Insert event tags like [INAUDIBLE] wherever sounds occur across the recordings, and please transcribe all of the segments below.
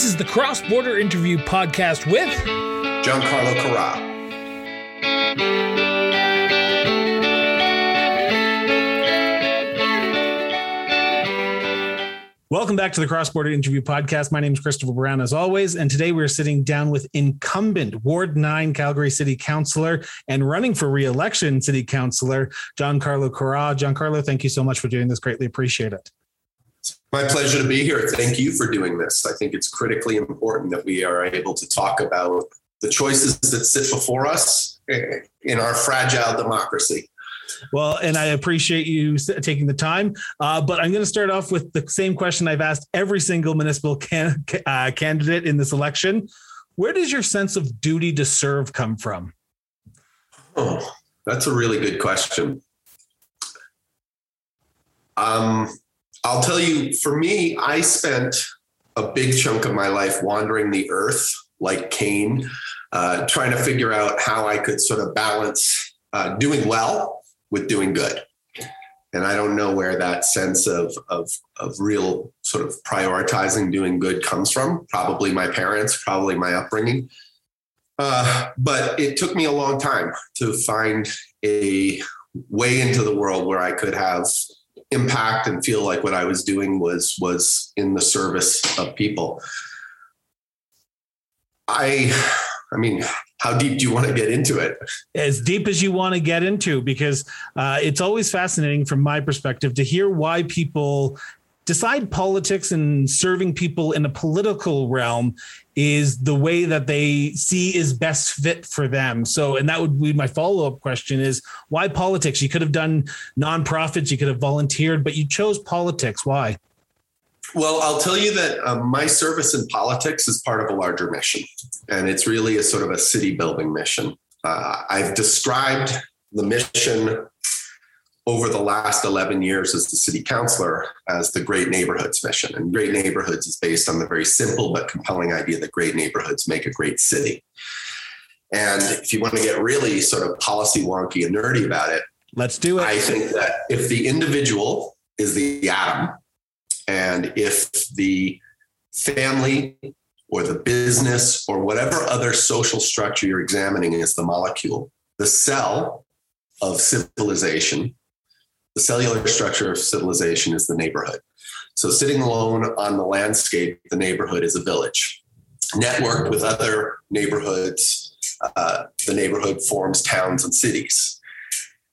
This is the Cross Border Interview Podcast with Giancarlo Carra. Welcome back to the Cross Border Interview Podcast. My name is Christopher Brown, as always, and today we're sitting down with incumbent Ward 9 Calgary City Councilor and running for re-election City Councilor John Giancarlo Carra. Giancarlo, thank you so much for doing this. Greatly appreciate it. My pleasure to be here. Thank you for doing this. I think it's critically important that we are able to talk about the choices that sit before us in our fragile democracy. Well, and I appreciate you taking the time. Uh, but I'm going to start off with the same question I've asked every single municipal can, uh, candidate in this election. Where does your sense of duty to serve come from? Oh, that's a really good question. Um, I'll tell you, for me, I spent a big chunk of my life wandering the earth like Cain, uh, trying to figure out how I could sort of balance uh, doing well with doing good. And I don't know where that sense of, of, of real sort of prioritizing doing good comes from. Probably my parents, probably my upbringing. Uh, but it took me a long time to find a way into the world where I could have impact and feel like what I was doing was was in the service of people. I I mean, how deep do you want to get into it? As deep as you want to get into, because uh, it's always fascinating from my perspective to hear why people decide politics and serving people in a political realm is the way that they see is best fit for them. So, and that would be my follow up question is why politics? You could have done nonprofits, you could have volunteered, but you chose politics. Why? Well, I'll tell you that um, my service in politics is part of a larger mission, and it's really a sort of a city building mission. Uh, I've described the mission over the last 11 years as the city councilor as the Great Neighborhoods mission. And Great Neighborhoods is based on the very simple but compelling idea that great neighborhoods make a great city. And if you want to get really sort of policy wonky and nerdy about it, let's do it. I think that if the individual is the atom, and if the family or the business or whatever other social structure you're examining is the molecule, the cell of civilization, the cellular structure of civilization is the neighborhood. So, sitting alone on the landscape, the neighborhood is a village. Networked with other neighborhoods, uh, the neighborhood forms towns and cities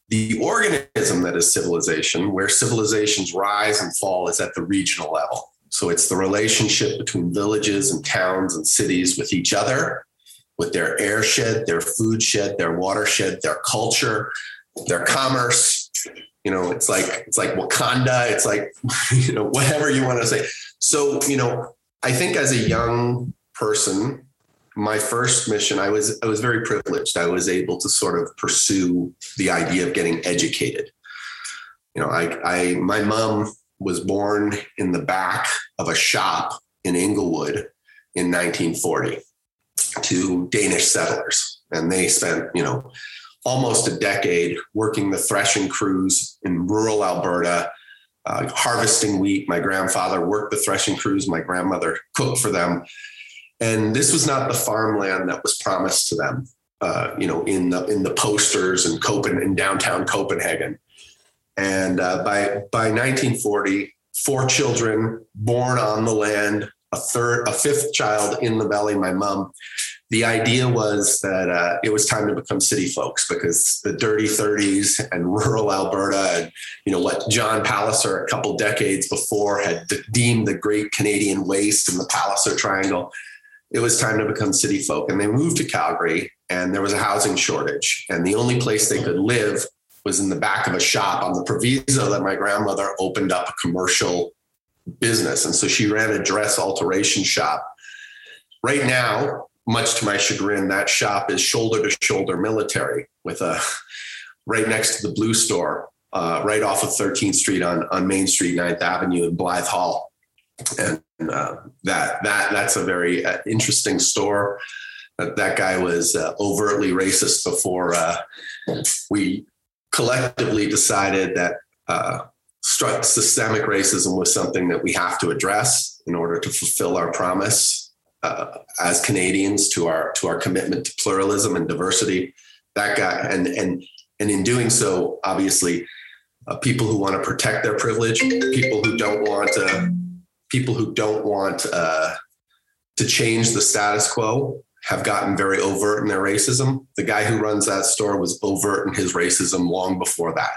the organism that is civilization, where civilizations rise and fall, is at the regional level. So it's the relationship between villages and towns and cities with each other, with their airshed, their food shed, their watershed, their culture, their commerce. You know, it's like it's like Wakanda. It's like [LAUGHS] you know whatever you want to say. So you know, I think as a young person, my first mission, I was I was very privileged. I was able to sort of pursue the idea of getting educated. You know, I, I my mom was born in the back of a shop in Inglewood in 1940 to Danish settlers, and they spent you know almost a decade working the threshing crews in rural Alberta. Uh, harvesting wheat. My grandfather worked the threshing crews. My grandmother cooked for them and this was not the farmland that was promised to them, uh, you know, in the in the posters in Copen in downtown Copenhagen. And uh, by by 1940, four children born on the land, a third, a fifth child in the valley. My mom. The idea was that uh, it was time to become city folks because the dirty 30s and rural Alberta, and you know what John Palliser a couple decades before had deemed the Great Canadian Waste and the Palliser Triangle it was time to become city folk. And they moved to Calgary, and there was a housing shortage. And the only place they could live was in the back of a shop on the proviso that my grandmother opened up a commercial business. And so she ran a dress alteration shop. Right now, much to my chagrin, that shop is shoulder to shoulder military with a right next to the blue store, uh, right off of 13th Street on, on Main Street, 9th Avenue in Blythe Hall and uh, that that that's a very uh, interesting store. That that guy was uh, overtly racist before uh, we collectively decided that uh, systemic racism was something that we have to address in order to fulfill our promise uh, as Canadians to our to our commitment to pluralism and diversity. That guy, and and and in doing so, obviously, uh, people who want to protect their privilege, people who don't want to, people who don't want uh, to change the status quo, have gotten very overt in their racism. The guy who runs that store was overt in his racism long before that.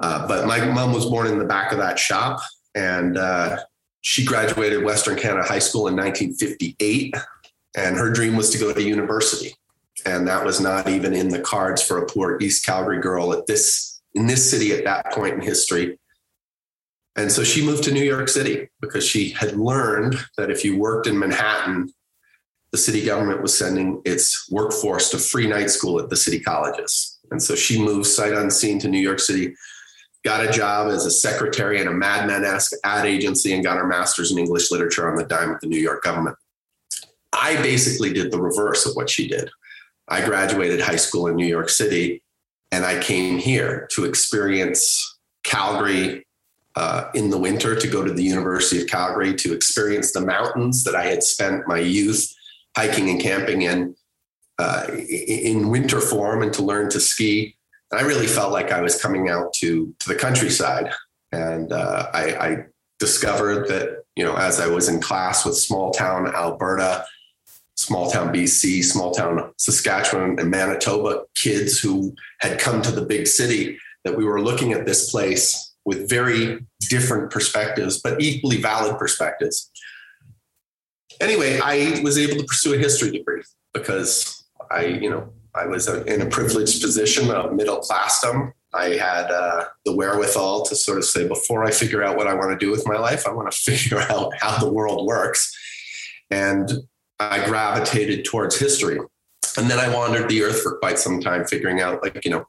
Uh, but my mom was born in the back of that shop, and uh, she graduated Western Canada High School in 1958, and her dream was to go to university, and that was not even in the cards for a poor East Calgary girl at this in this city at that point in history. And so she moved to New York City because she had learned that if you worked in Manhattan, the city government was sending its workforce to free night school at the city colleges. And so she moved sight unseen to New York City, got a job as a secretary in a Mad Men esque ad agency, and got her master's in English literature on the dime with the New York government. I basically did the reverse of what she did. I graduated high school in New York City and I came here to experience Calgary uh, in the winter to go to the University of Calgary to experience the mountains that I had spent my youth hiking and camping in uh, in winter form and to learn to ski. I really felt like I was coming out to to the countryside, and uh, I, I discovered that you know as I was in class with small town Alberta, small town BC, small town Saskatchewan, and Manitoba kids who had come to the big city that we were looking at this place with very different perspectives, but equally valid perspectives. Anyway, I was able to pursue a history degree because I, you know, I was in a privileged position of middle classdom. I had uh, the wherewithal to sort of say, before I figure out what I want to do with my life, I want to [LAUGHS] figure out how the world works. And I gravitated towards history. And then I wandered the earth for quite some time, figuring out, like, you know,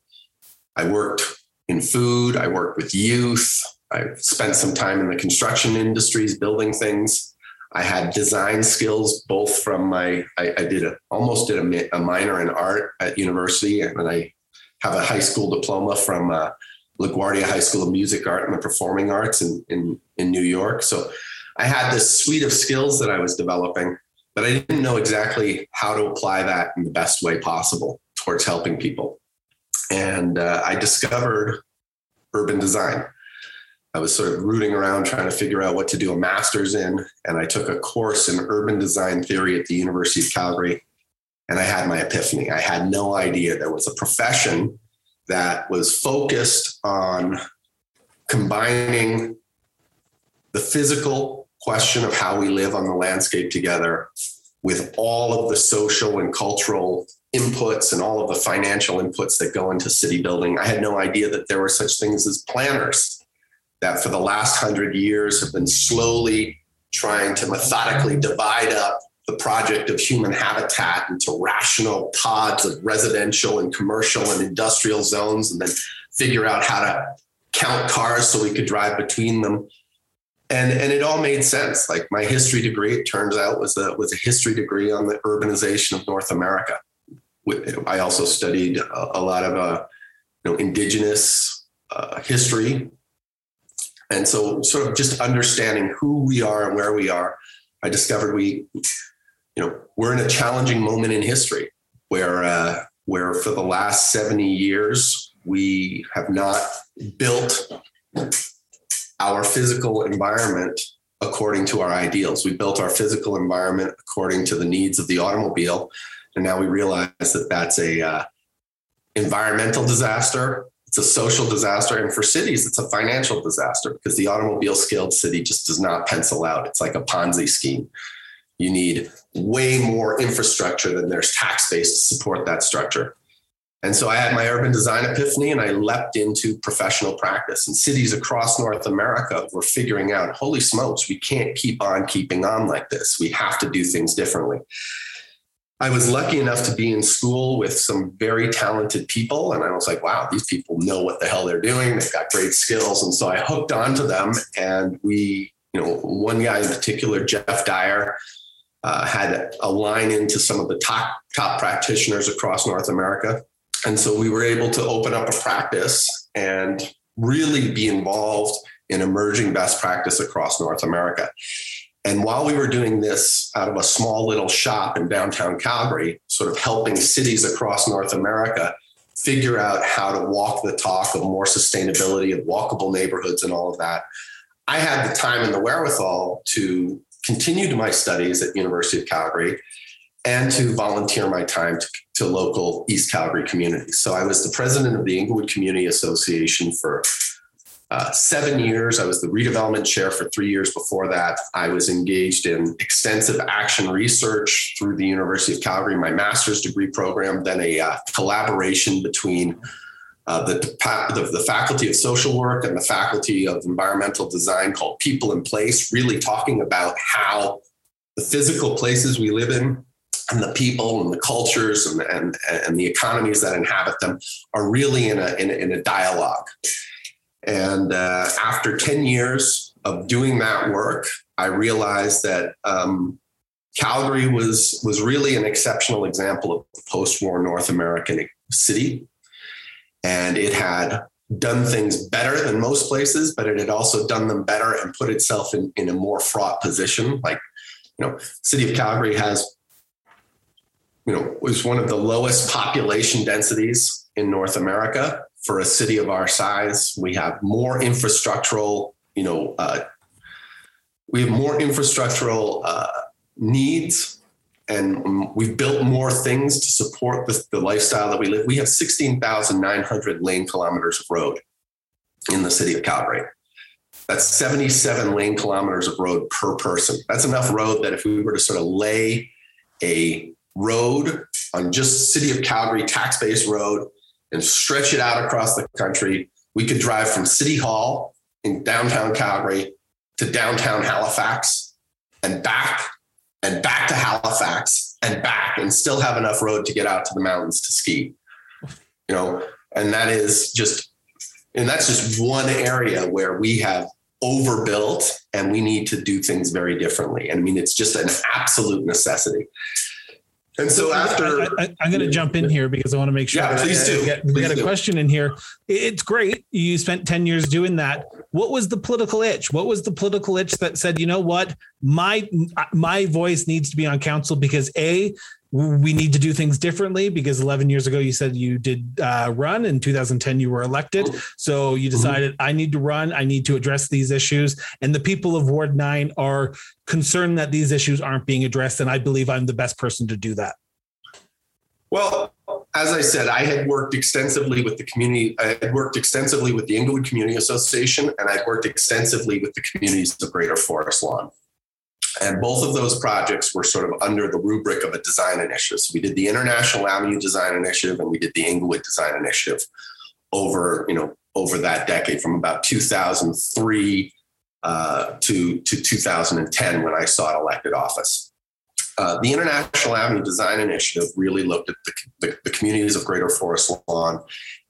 I worked in food, I worked with youth, I spent some time in the construction industries building things. I had design skills both from my I, I did a almost did a, a, minor in art at university, and I have a high school diploma from uh, LaGuardia High School of Music, Art, and the Performing Arts in, in in New York. So I had this suite of skills that I was developing, but I didn't know exactly how to apply that in the best way possible towards helping people. And uh, I discovered urban design. I was sort of rooting around trying to figure out what to do a master's in. And I took a course in urban design theory at the University of Calgary. And I had my epiphany. I had no idea there was a profession that was focused on combining the physical question of how we live on the landscape together with all of the social and cultural inputs and all of the financial inputs that go into city building. I had no idea that there were such things as planners that for the last hundred years have been slowly trying to methodically divide up the project of human habitat into rational pods of residential and commercial and industrial zones, and then figure out how to count cars so we could drive between them. And, and it all made sense. Like my history degree, it turns out, was a, was a history degree on the urbanization of North America. I also studied a, lot of uh, you know, indigenous uh, history and so, sort of just understanding who we are and where we are, I discovered we, you know, we're in a challenging moment in history where, uh, where for the last 70 years, we have not built our physical environment according to our ideals. We built our physical environment according to the needs of the automobile. And now we realize that that's a uh, environmental disaster it's a social disaster. And for cities, it's a financial disaster because the automobile scaled city just does not pencil out. It's like a Ponzi scheme. You need way more infrastructure than there's tax base to support that structure. And so I had my urban design epiphany and I leapt into professional practice. And cities across North America were figuring out holy smokes, we can't keep on keeping on like this. We have to do things differently. I was lucky enough to be in school with some very talented people. And I was like, wow, these people know what the hell they're doing. They've got great skills. And so I hooked onto them. And we, you know, one guy in particular, Jeff Dyer, uh, had a line into some of the top, top practitioners across North America. And so we were able to open up a practice and really be involved in emerging best practice across North America. And while we were doing this out of a small little shop in downtown Calgary, sort of helping cities across North America figure out how to walk the talk of more sustainability and walkable neighborhoods and all of that, I had the time and the wherewithal to continue to my studies at University of Calgary and to volunteer my time to, to local East Calgary communities. So I was the president of the Inglewood Community Association for uh, seven years. I was the redevelopment chair for three years before that. I was engaged in extensive action research through the University of Calgary, my master's degree program, then a uh, collaboration between uh, the, the, the, Faculty of Social Work and the Faculty of Environmental Design called People in Place, really talking about how the physical places we live in and the people and the cultures and, and, and the economies that inhabit them are really in a, in a, in a dialogue. And uh, after 10 years of doing that work, I realized that um, Calgary was, was really an exceptional example of post war North American city and it had done things better than most places, but it had also done them better and put itself in, in a more fraught position. Like, you know, city of Calgary has, you know, was one of the lowest population densities in North America for a city of our size. We have more infrastructural, you know, uh, we have more infrastructural uh, needs and we've built more things to support the, the lifestyle that we live. We have 16,900 lane kilometers of road in the city of Calgary. That's 77 lane kilometers of road per person. That's enough road that if we were to sort of lay a road on just city of Calgary tax-based road and stretch it out across the country, we could drive from City Hall in downtown Calgary to downtown Halifax and back and back to Halifax and back and still have enough road to get out to the mountains to ski. You know, and that is just and that's just one area where we have overbuilt and we need to do things very differently. And I mean, it's just an absolute necessity. And so after, I, am going to jump in here because I want to make sure. Yeah, please I, do. Get, please we got do. a question in here. It's great. You spent 10 years doing that. What was the political itch? What was the political itch that said, you know what, my my voice needs to be on council because a we need to do things differently because 11 years ago you said you did uh, run in 2010 you were elected. So you mm-hmm. decided mm-hmm. i need to run. I need to address these issues. And the people of ward 9 are concerned that these issues aren't being addressed and i believe i'm the best person to do that. Well as i said i had worked extensively with the community i had worked extensively with the inglewood community association and i'd worked extensively with the communities of greater forest lawn and both of those projects were sort of under the rubric of a design initiative. So we did the International Avenue Design Initiative and we did the Inglewood Design Initiative over, you know, over that decade from about 2003 uh, to, to 2010 when I sought elected office. Uh, the International Avenue Design Initiative really looked at the, the, the communities of Greater Forest Lawn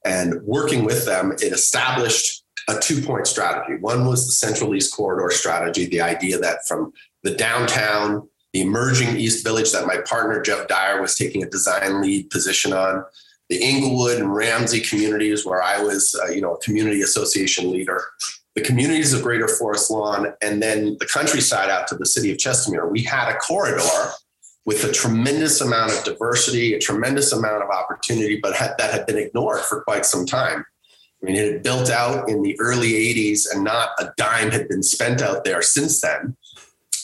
and working with them, it established a two point strategy. One was the Central East Corridor strategy, the idea that from the downtown, the emerging East Village that my partner Jeff Dyer was taking a design lead position on, the Inglewood and Ramsay communities where I was, uh, you know, a community association leader, the communities of Greater Forest Lawn, and then the countryside out to the city of Chestermere. We had a corridor with a tremendous amount of diversity, a tremendous amount of opportunity, but had, that had been ignored for quite some time. I mean, it had built out in the early 80s and not a dime had been spent out there since then.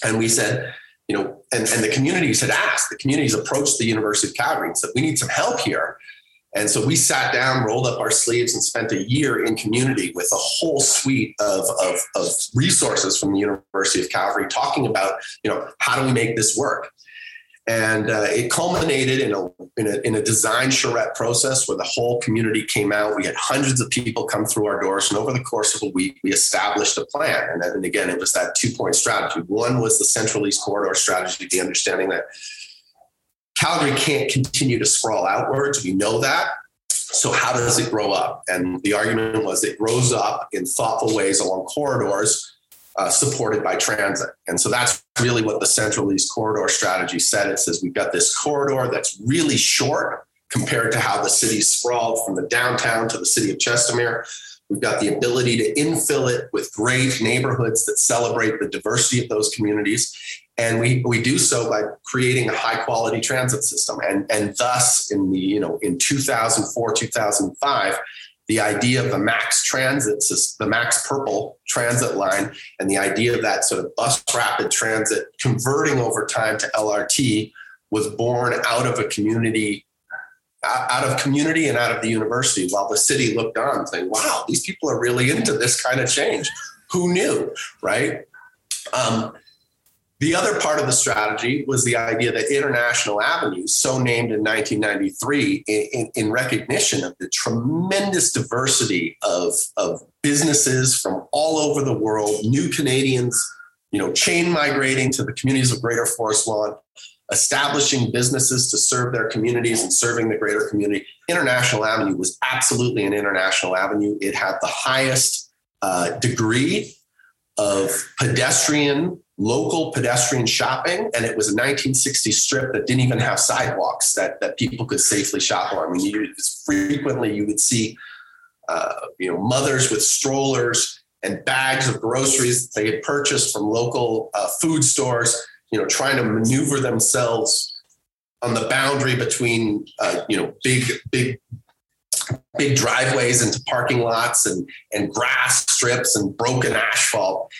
And we said, you know, and, and the communities had asked, the communities approached the University of Calgary and said, we need some help here. And so we sat down, rolled up our sleeves, and spent a year in community with a whole suite of, of, of resources from the University of Calgary talking about, you know, how do we make this work? And uh, it culminated in a, in a, in a design charrette process where the whole community came out. We had hundreds of people come through our doors, and over the course of a week, we established a plan. And then again, it was that two point strategy. One was the Central East Corridor strategy, the understanding that Calgary can't continue to sprawl outwards. We know that. So, how does it grow up? And the argument was it grows up in thoughtful ways along corridors uh, supported by transit. And so that's really what the Central East Corridor strategy said. It says we've got this corridor that's really short compared to how the city sprawled from the downtown to the city of Chestermere. We've got the ability to infill it with great neighborhoods that celebrate the diversity of those communities. And we, we do so by creating a high quality transit system. And, and thus in the, you know, in 2004, 2005, the idea of the max transit the max purple transit line and the idea of that sort of bus rapid transit converting over time to lrt was born out of a community out of community and out of the university while the city looked on saying wow these people are really into this kind of change. Who knew right? Um, the other part of the strategy was the idea that International Avenue, so named in 1993, in, in, recognition of the tremendous diversity of, of businesses from all over the world, new Canadians, you know, chain migrating to the communities of Greater Forest Lawn, establishing businesses to serve their communities and serving the greater community. International Avenue was absolutely an international avenue. It had the highest uh, degree of pedestrian local pedestrian shopping, and it was a 1960 strip that didn't even have sidewalks that, that people could safely shop on. I mean, you, frequently you would see, uh, you know, mothers with strollers and bags of groceries they had purchased from local uh, food stores, you know, trying to maneuver themselves on the boundary between, uh, you know, big, big big driveways into parking lots and and grass strips and broken asphalt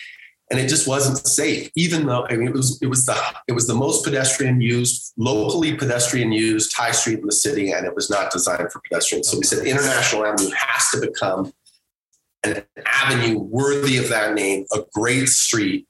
and it just wasn't safe even though i mean it was it was the it was the most pedestrian used locally pedestrian used high street in the city and it was not designed for pedestrians. So we said international avenue has to become an avenue worthy of that name a great street.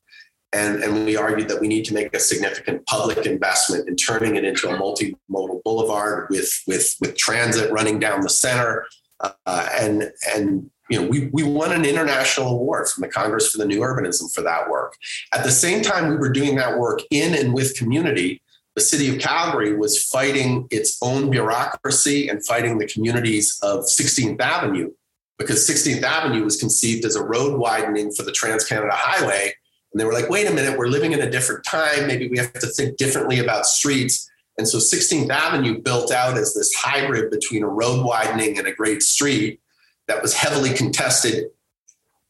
And, and we argued that we need to make a significant public investment in turning it into a multimodal boulevard with with with transit running down the center. Uh, and and you know, we, we won an international award from the Congress for the New Urbanism for that work. At the same time, we were doing that work in and with community. The city of Calgary was fighting its own bureaucracy and fighting the communities of 16th Avenue because 16th Avenue was conceived as a road widening for the Trans Canada Highway. And they were like, wait a minute, we're living in a different time. Maybe we have to think differently about streets. And so 16th Avenue built out as this hybrid between a road widening and a great street that was heavily contested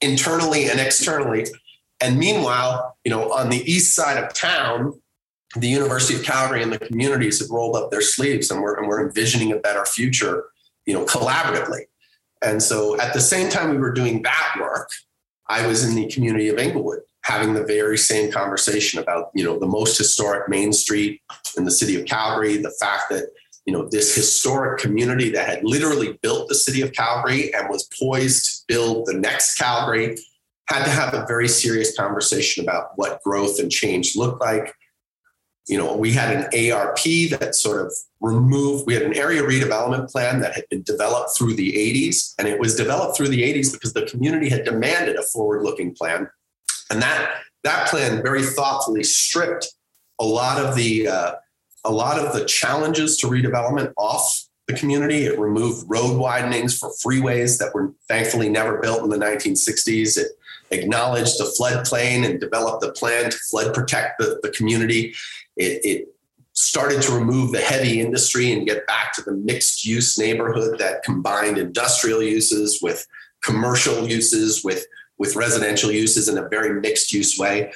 internally and externally. And meanwhile, you know, on the east side of town, the University of Calgary and the communities have rolled up their sleeves and we're, and we're envisioning a better future, you know, collaboratively. And so at the same time we were doing that work, I was in the community of Inglewood having the very same conversation about, you know, the most historic main street in the city of Calgary, the fact that you know this historic community that had literally built the city of calgary and was poised to build the next calgary had to have a very serious conversation about what growth and change looked like. You know we had an arp that sort of removed we had an area redevelopment plan that had been developed through the 80s and it was developed through the 80s because the community had demanded a forward looking plan. And that that plan very thoughtfully stripped a lot of the uh, a lot of the challenges to redevelopment off the community. It removed road widenings for freeways that were thankfully never built in the 1960s. It acknowledged the floodplain and developed a plan to flood protect the, the community. It, it started to remove the heavy industry and get back to the mixed use neighborhood that combined industrial uses with commercial uses with with residential uses in a very mixed use way.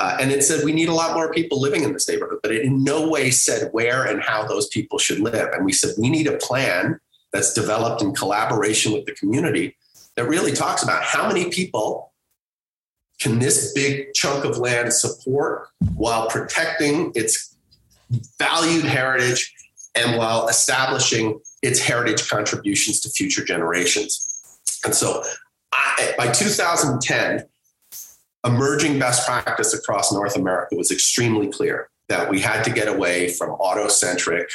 Uh, and it said we need a lot more people living in this neighborhood, but it in no way said where and how those people should live. And we said we need a plan that's developed in collaboration with the community that really talks about how many people can this big chunk of land support while protecting its valued heritage and while establishing its heritage contributions to future generations. And so I, by 2010, emerging best practice across North America was extremely clear that we had to get away from auto-centric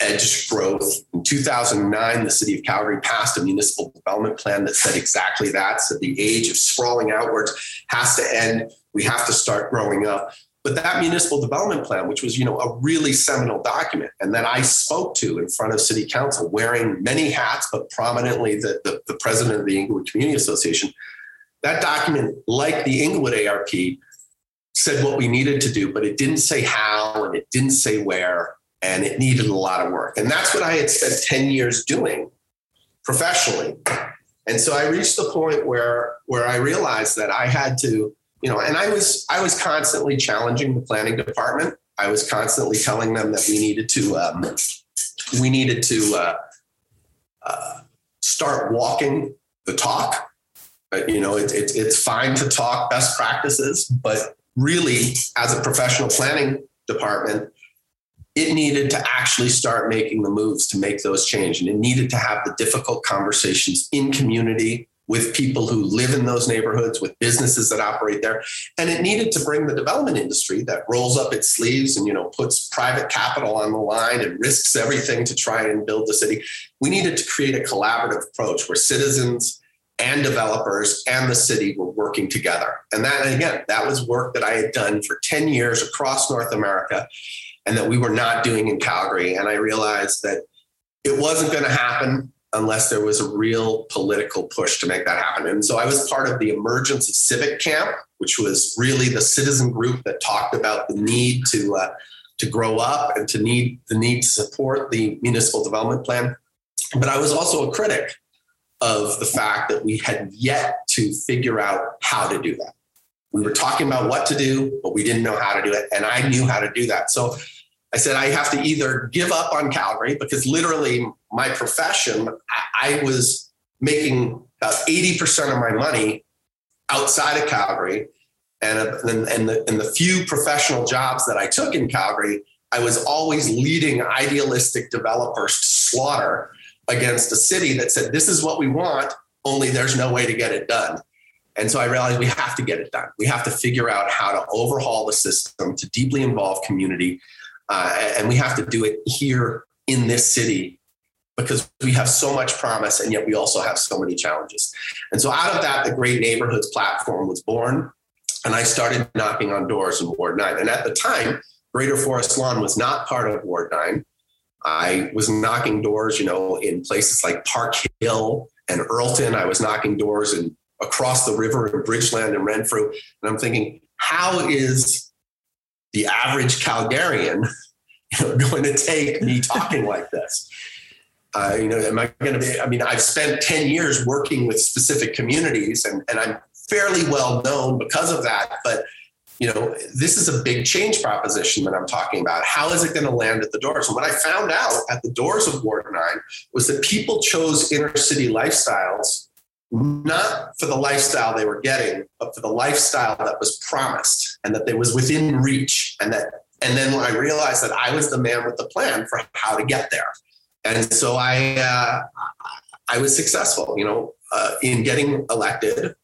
edge growth. In 2009, the city of Calgary passed a municipal development plan that said exactly that. So the age of sprawling outwards has to end. We have to start growing up. But that municipal development plan, which was, you know, a really seminal document, and that I spoke to in front of city council, wearing many hats, but prominently the, the, the president of the Inglewood Community Association, that document, like the Inglewood ARP, said what we needed to do, but it didn't say how and it didn't say where, and it needed a lot of work. And that's what I had spent 10 years doing professionally. And so I reached the point where where I realized that I had to, you know, and I was I was constantly challenging the planning department. I was constantly telling them that we needed to um, we needed to uh, uh, start walking the talk. You know, it, it, it's fine to talk best practices, but really, as a professional planning department, it needed to actually start making the moves to make those change. And it needed to have the difficult conversations in community with people who live in those neighborhoods, with businesses that operate there. And it needed to bring the development industry that rolls up its sleeves and, you know, puts private capital on the line and risks everything to try and build the city. We needed to create a collaborative approach where citizens and developers and the city were working together. And that, again, that was work that I had done for 10 years across North America and that we were not doing in Calgary. And I realized that it wasn't going to happen unless there was a real political push to make that happen. And so I was part of the emergence of Civic Camp, which was really the citizen group that talked about the need to uh, to grow up and to need the need to support the municipal development plan. But I was also a critic of the fact that we had yet to figure out how to do that. We were talking about what to do, but we didn't know how to do it. And I knew how to do that. So I said, I have to either give up on Calgary because literally my profession, I, I was making about 80% of my money outside of Calgary. And, and, and, the, and the few professional jobs that I took in Calgary, I was always leading idealistic developers to slaughter against a city that said, This is what we want, only there's no way to get it done. And so I realized we have to get it done. We have to figure out how to overhaul the system to deeply involve community uh, and we have to do it here in this city because we have so much promise and yet we also have so many challenges. And so out of that, the Great Neighborhoods platform was born. And I started knocking on doors in Ward 9. And at the time, Greater Forest Lawn was not part of Ward 9. I was knocking doors, you know, in places like Park Hill and Erlton. I was knocking doors in across the river in Bridgeland and Renfrew. And I'm thinking, how is the average Calgarian [LAUGHS] going to take me talking like this? Uh, you know, am I going to be? I mean, I've spent 10 years working with specific communities and, and I'm fairly well known because of that. But, you know, this is a big change proposition that I'm talking about. How is it going to land at the doors? And what I found out at the doors of Ward 9 was that people chose inner city lifestyles not for the lifestyle they were getting, but for the lifestyle that was promised and that it was within reach. And that, and then I realized that I was the man with the plan for how to get there. And so I, uh, I was successful, you know, uh, in getting elected.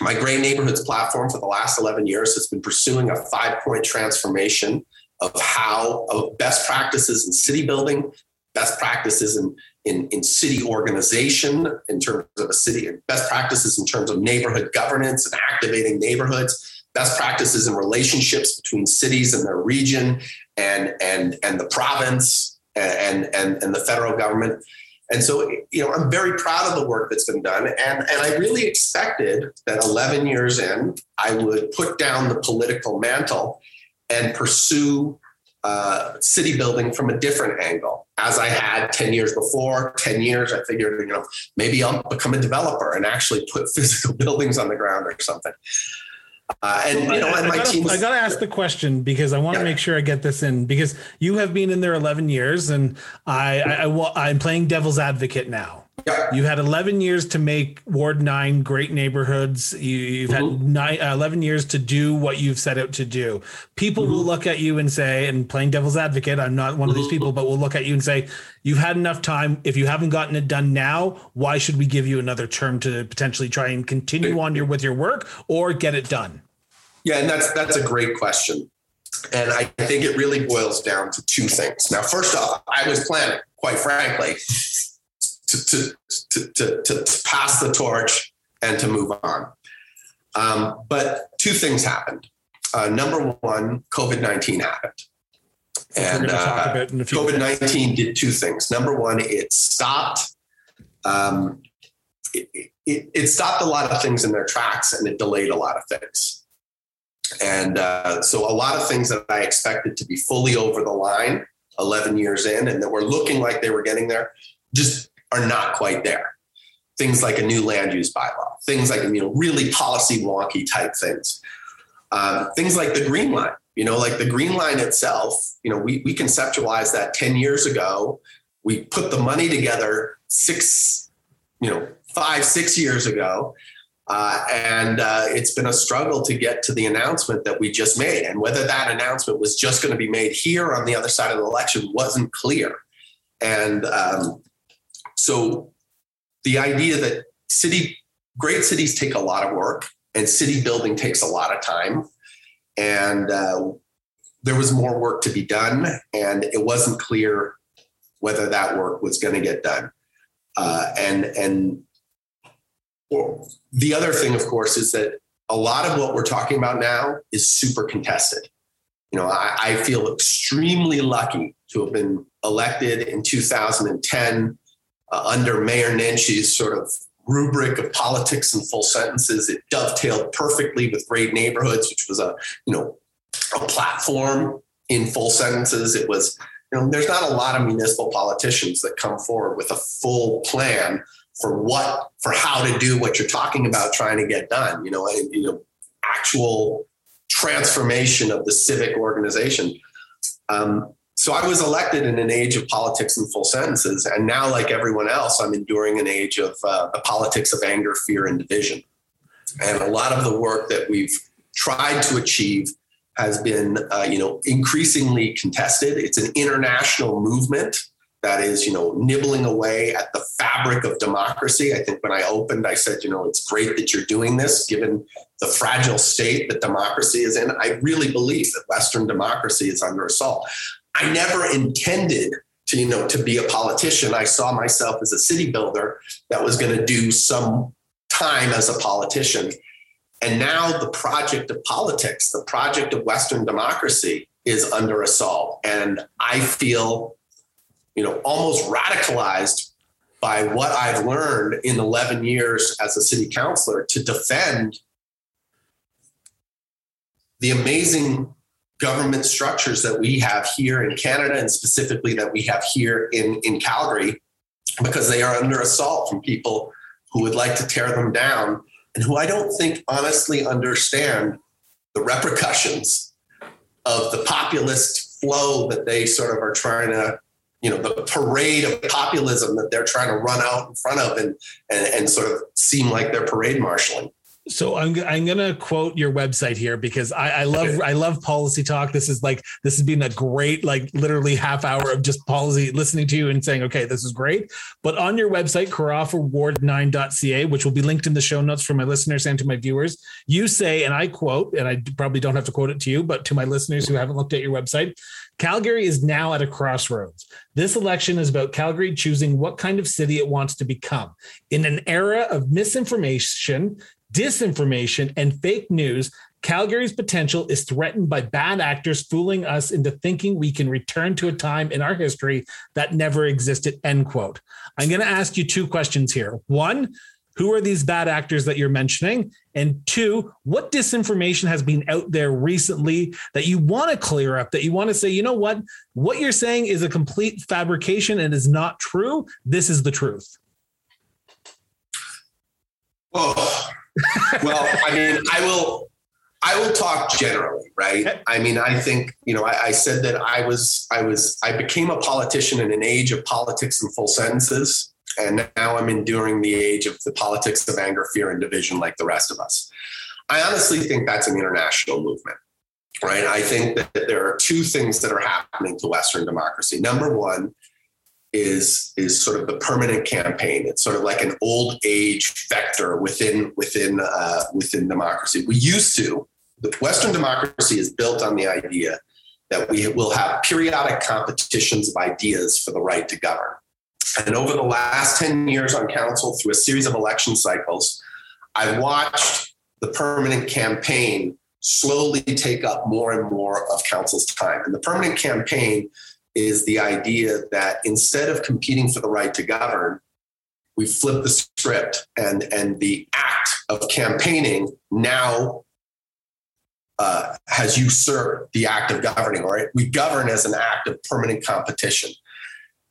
My Great Neighborhoods platform for the last 11 years has been pursuing a five point transformation of how of best practices in city building, best practices in in, in city organization, in terms of a city, best practices in terms of neighborhood governance and activating neighborhoods, best practices in relationships between cities and their region and, and, and the province and, and, and the federal government. And so, you know, I'm very proud of the work that's been done. And, and I really expected that 11 years in, I would put down the political mantle and pursue uh, city building from a different angle. As I had 10 years before, 10 years, I figured, you know, maybe I'll become a developer and actually put [LAUGHS] physical buildings on the ground or something. Uh, and you know, and my team. I got to ask the question because I want to yeah. make sure I get this in because you have been in there 11 years, and I, I, I I'm playing devil's advocate now. Yeah. You had 11 years to make Ward 9 great neighborhoods. You, have mm-hmm. had nine, uh, 11 years to do what you've set out to do. People mm-hmm. will look at you and say, and playing devil's advocate, I'm not one of these mm-hmm. people, but will look at you and say, You've had enough time. If you haven't gotten it done now, why should we give you another term to potentially try and continue on your with your work or get it done? Yeah, and that's that's a great question. And I think it really boils down to two things. Now, first off, I was planning, quite frankly, to, to, to, to, to pass the torch and to move on. Um, but two things happened. Uh, number one, COVID 19 happened. And uh, COVID 19 did two things. Number one, it stopped. Um, it, it, it, stopped a lot of things in their tracks and it delayed a lot of things. And uh, so, a lot of things that I expected to be fully over the line 11 years in and that were looking like they were getting there just are not quite there. things like a new land use bylaw, things like you know really policy wonky type things, um, things like the green line. You know, like the green line itself. You know, we we conceptualized that ten years ago. We put the money together six, you know, five six years ago. Uh, and uh, it's been a struggle to get to the announcement that we just made. And whether that announcement was just going to be made here on the other side of the election wasn't clear. And um, so the idea that city, great cities take a lot of work and city building takes a lot of time. And uh, there was more work to be done, and it wasn't clear whether that work was going to get done. Uh, and and the other thing, of course, is that a lot of what we're talking about now is super contested. You know, I, I feel extremely lucky to have been elected in 2010 uh, under Mayor Nenshi's sort of rubric of politics in full sentences. It dovetailed perfectly with Great Neighborhoods, which was a you know a platform in full sentences. It was you know there's not a lot of municipal politicians that come forward with a full plan for what for how to do what you're talking about trying to get done. You know, you know actual transformation of the civic organization. Um, so I was elected in an age of politics in full sentences, and now, like everyone else, I'm enduring an age of uh, the politics of anger, fear, and division. And a lot of the work that we've tried to achieve has been, uh, you know, increasingly contested. It's an international movement that is, you know, nibbling away at the fabric of democracy. I think when I opened, I said, you know, it's great that you're doing this, given the fragile state that democracy is in. I really believe that Western democracy is under assault. I never intended to, you know, to be a politician. I saw myself as a city builder that was going to do some time as a politician. And now the project of politics, the project of Western democracy is under assault. And I feel, you know, almost radicalized by what I've learned in 11 years as a city councilor to defend the amazing government structures that we have here in Canada and specifically that we have here in, in Calgary because they are under assault from people who would like to tear them down and who I don't think honestly understand the repercussions of the populist flow that they sort of are trying to you know the parade of populism that they're trying to run out in front of and and, and sort of seem like they're parade marshaling so I'm I'm gonna quote your website here because I, I love I love policy talk. This is like this has been a great like literally half hour of just policy listening to you and saying okay this is great. But on your website carafaward9.ca, which will be linked in the show notes for my listeners and to my viewers, you say and I quote and I probably don't have to quote it to you, but to my listeners who haven't looked at your website, Calgary is now at a crossroads. This election is about Calgary choosing what kind of city it wants to become. In an era of misinformation, disinformation, and fake news, Calgary's potential is threatened by bad actors fooling us into thinking we can return to a time in our history that never existed. End quote. I'm going to ask you two questions here. One, who are these bad actors that you're mentioning? And two, what disinformation has been out there recently that you want to clear up, that you want to say, you know what? What you're saying is a complete fabrication and is not true. This is the truth. Oh, well, I mean, I will. I will talk generally, right? I mean, I think you know. I, I, said that I was, I was, I became a politician in an age of politics in full sentences, and now I'm enduring the age of the politics of anger, fear, and division, like the rest of us. I honestly think that's an international movement, right? I think that there are two things that are happening to Western democracy. Number one is is sort of the permanent campaign. It's sort of like an old age vector within within uh, within democracy. We used to the Western democracy is built on the idea that we will have periodic competitions of ideas for the right to govern. And over the last 10 years on council, through a series of election cycles, I've watched the permanent campaign slowly take up more and more of council's time. And the permanent campaign is the idea that instead of competing for the right to govern, we flip the script and, and the act of campaigning now uh, has usurped the act of governing, right? We govern as an act of permanent competition.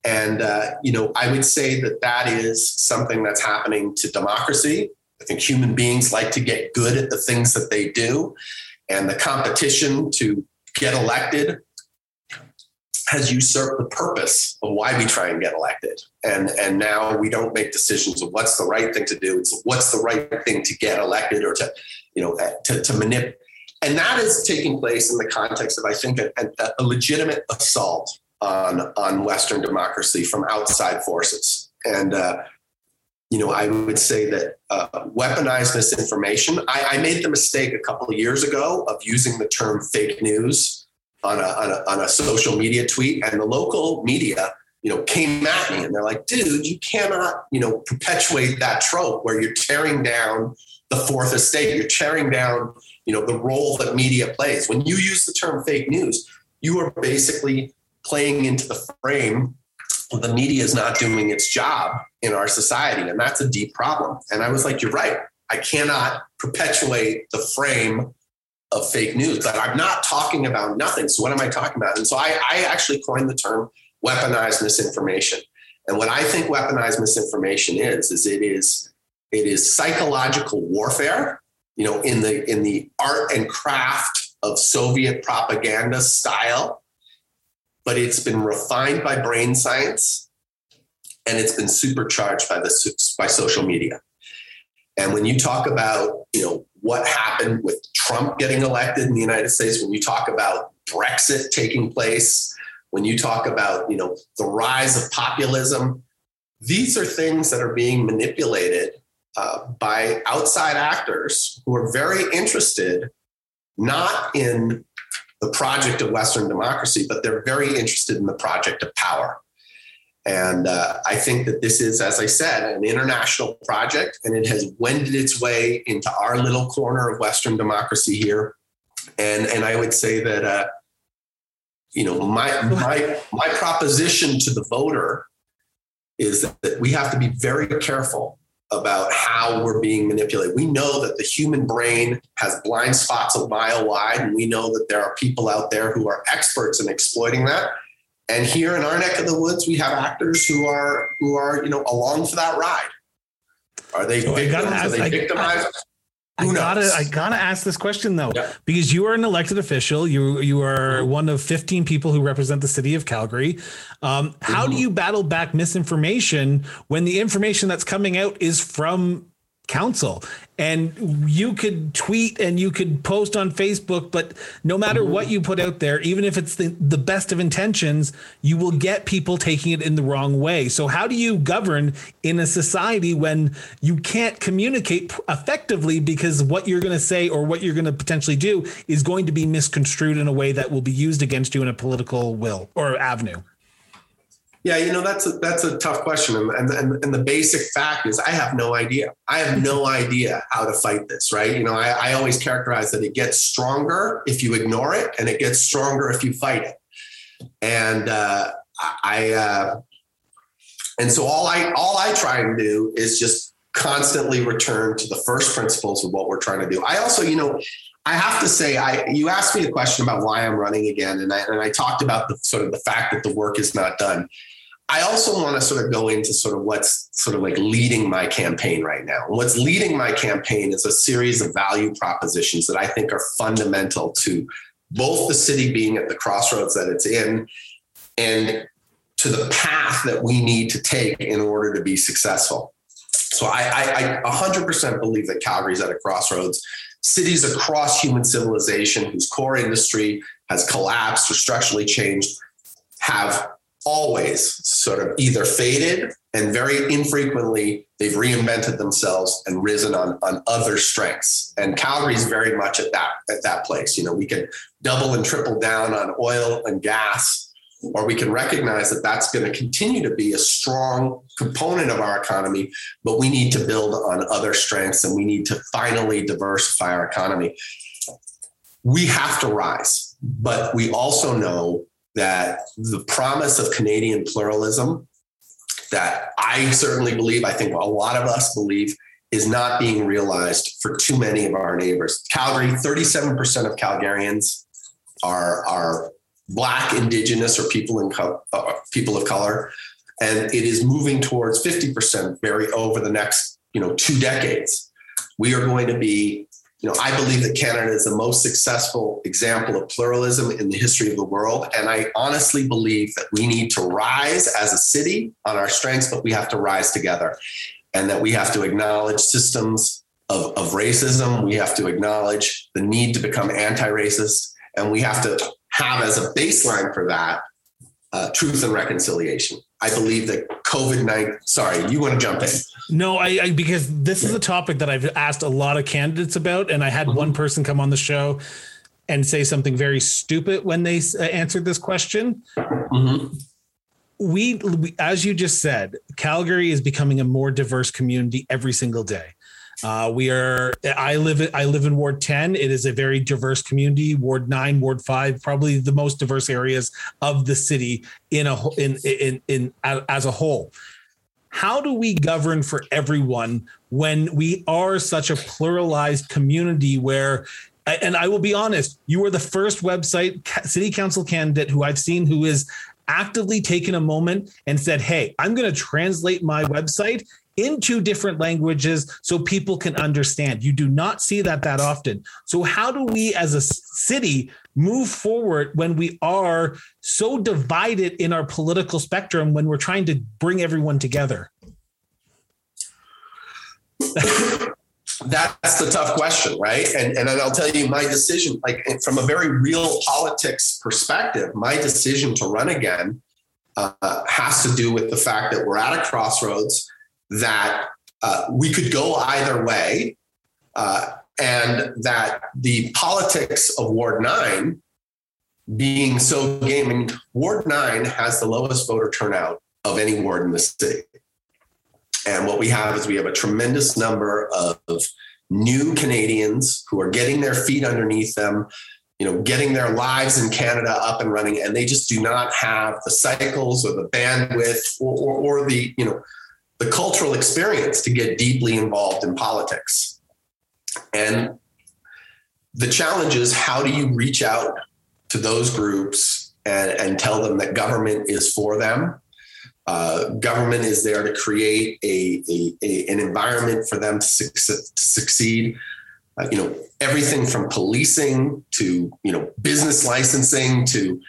And, uh, you know, I would say that that is something that's happening to democracy. I think human beings like to get good at the things that they do. And the competition to get elected has usurped the purpose of why we try and get elected. And, and now we don't make decisions of what's the right thing to do. It's what's the right thing to get elected or to, you know, to, to manipulate. And that is taking place in the context of, I think, a, a legitimate assault on, on Western democracy from outside forces. And, uh, you know, I would say that uh, weaponized misinformation. I, I, made the mistake a couple of years ago of using the term fake news on a, on a, on a social media tweet, and the local media, you know, came at me and they're like, "Dude, you cannot, you know, perpetuate that trope where you're tearing down the fourth estate. You're tearing down, you know, the role that media plays. When you use the term fake news, you are basically playing into the frame the media is not doing its job in our society and that's a deep problem and i was like you're right i cannot perpetuate the frame of fake news but i'm not talking about nothing. So what am i talking about? And so i, I actually coined the term weaponized misinformation. And what i think weaponized misinformation is is it is it is psychological warfare you know in the in the art and craft of soviet propaganda style but it's been refined by brain science and it's been supercharged by the by social media. And when you talk about, you know, what happened with Trump getting elected in the United States, when you talk about Brexit taking place, when you talk about, you know, the rise of populism, these are things that are being manipulated uh, by outside actors who are very interested not in the project of Western democracy, but they're very interested in the project of power. And uh, I think that this is, as I said, an international project, and it has wended its way into our little corner of Western democracy here. And and I would say that, uh, you know, my my my proposition to the voter is that we have to be very careful about how we're being manipulated. We know that the human brain has blind spots a mile wide, and we know that there are people out there who are experts in exploiting that. And here in our neck of the woods, we have actors who are who are you know along for that ride. Are they so victims? Are they victimized? I gotta, I gotta ask this question though, yeah. because you are an elected official. You, you are mm-hmm. one of 15 people who represent the city of Calgary. Um, how mm-hmm. do you battle back misinformation when the information that's coming out is from council and you could tweet and you could post on facebook but no matter what you put out there even if it's the, the best of intentions you will get people taking it in the wrong way. So how do you govern in a society when you can't communicate effectively because what you're going to say or what you're going to potentially do is going to be misconstrued in a way that will be used against you in a political will or avenue yeah, you know that's a, that's a tough question, and, and and the basic fact is I have no idea. I have no idea how to fight this. Right? You know, I, I always characterize that it gets stronger if you ignore it, and it gets stronger if you fight it. And uh, I uh, and so all I all I try and do is just constantly return to the first principles of what we're trying to do. I also, you know, I have to say, I you asked me a question about why I'm running again, and I and I talked about the sort of the fact that the work is not done. I also want to sort of go into sort of what's sort of like leading my campaign right now. What's leading my campaign is a series of value propositions that I think are fundamental to both the city being at the crossroads that it's in and to the path that we need to take in order to be successful. So I, I, I 100% believe that Calgary's at a crossroads. Cities across human civilization whose core industry has collapsed or structurally changed have always sort of either faded and very infrequently they've reinvented themselves and risen on, on other strengths. And Calgary's very much at that at that place. You know, we can double and triple down on oil and gas, or we can recognize that that's going to continue to be a strong component of our economy, but we need to build on other strengths and we need to finally diversify our economy. We have to rise, but we also know that the promise of Canadian pluralism that I certainly believe, I think a lot of us believe, is not being realized for too many of our neighbors. Calgary, 37% of Calgarians are, are Black, Indigenous, or people, in co- uh, people of color. and it is moving towards 50% very over the next you know two decades we are going to be you know i believe that canada is the most successful example of pluralism in the history of the world and i honestly believe that we need to rise as a city on our strengths but we have to rise together and that we have to acknowledge systems of, of racism we have to acknowledge the need to become anti-racist and we have to have as a baseline for that uh, truth and reconciliation. I believe that COVID 19, sorry, you want to jump in? No, I, I, because this is a topic that I've asked a lot of candidates about, and I had mm-hmm. one person come on the show and say something very stupid when they uh, answered this question. Mm-hmm. We, we, as you just said, Calgary is becoming a more diverse community every single day. Uh, we are. I live. I live in Ward 10. It is a very diverse community. Ward 9, Ward 5, probably the most diverse areas of the city in a in in in, in as a whole. How do we govern for everyone when we are such a pluralized community where and I will be honest, you are the first website city council candidate who I've seen who is actively taken a moment and said, Hey, I'm going to translate my website into different languages so people can understand. You do not see that that often. So, how do we as a city move forward when we are so divided in our political spectrum when we're trying to bring everyone together? That's the tough question, right? And and I'll tell you my decision, like from a very real politics perspective, my decision to run again uh, has to do with the fact that we're at a crossroads that uh, we could go either way, uh, and that the politics of Ward 9 being so game, Ward 9 has the lowest voter turnout of any ward in the city. And what we have is we have a tremendous number of new Canadians who are getting their feet underneath them, you know, getting their lives in Canada up and running, and they just do not have the cycles or the bandwidth or, or, or the, you know, the cultural experience to get deeply involved in politics. And the challenge is how do you reach out to those groups and, and tell them that government is for them? Uh, government is there to create a, a, a an environment for them to, su- to succeed. Uh, you know, everything from policing to you know business licensing to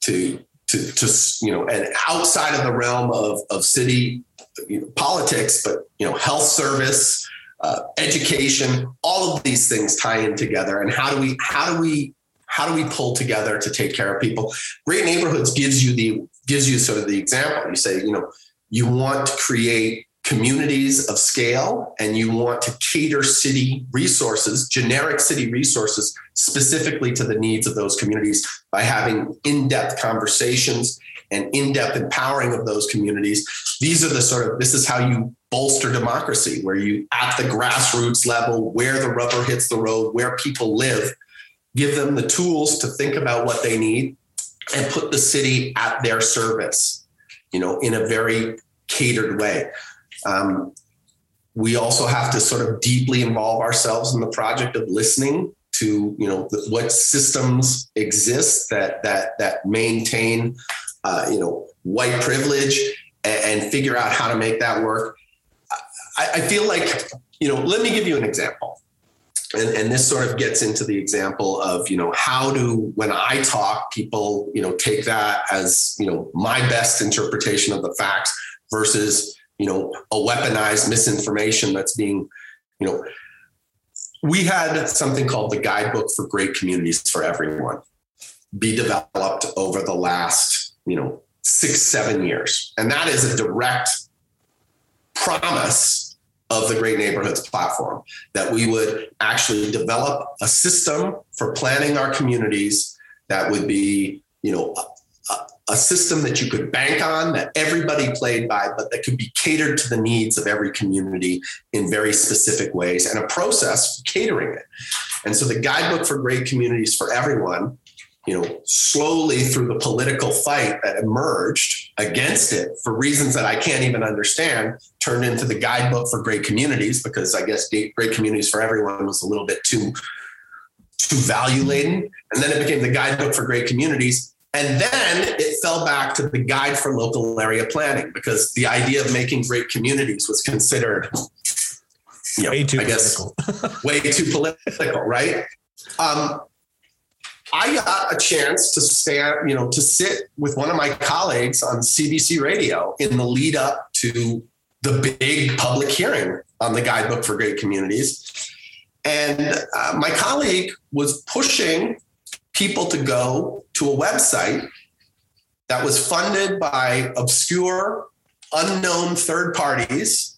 to to, to you know and outside of the realm of, of city you know, politics, but you know, health service, uh, education, all of these things tie in together. And how do we how do we how do we pull together to take care of people? Great neighborhoods gives you the gives you sort of the example. You say, you know, you want to create communities of scale and you want to cater city resources, generic city resources, specifically to the needs of those communities by having in depth conversations and in-depth empowering of those communities. These are the sort of this is how you bolster democracy where you at the grassroots level where the rubber hits the road where people live give them the tools to think about what they need and put the city at their service you know in a very catered way um, we also have to sort of deeply involve ourselves in the project of listening to you know what systems exist that that that maintain uh, you know, white privilege and, and, figure out how to make that work. I, I, feel like, you know, let me give you an example. And, and this sort of gets into the example of, you know, how do, when I talk, people, you know, take that as, you know, my best interpretation of the facts versus, you know, a weaponized misinformation that's being, you know, we had something called the guidebook for great communities for everyone be developed over the last you know, six, seven years. And that is a direct promise of the Great Neighborhoods platform that we would actually develop a system for planning our communities that would be, you know, a, system that you could bank on, that everybody played by, but that could be catered to the needs of every community in very specific ways and a process for catering it. And so the guidebook for great communities for everyone you know, slowly through the political fight that emerged against it for reasons that I can't even understand, turned into the guidebook for great communities because I guess great communities for everyone was a little bit too too value laden, and then it became the guidebook for great communities. And then it fell back to the guide for local area planning because the idea of making great communities was considered, you know, way too I guess, [LAUGHS] way too political, right? Um, I got a chance to stand, you know, to sit with one of my colleagues on CBC radio in the lead up to the big public hearing on the guidebook for great communities. And uh, my colleague was pushing people to go to a website that was funded by obscure, unknown third parties,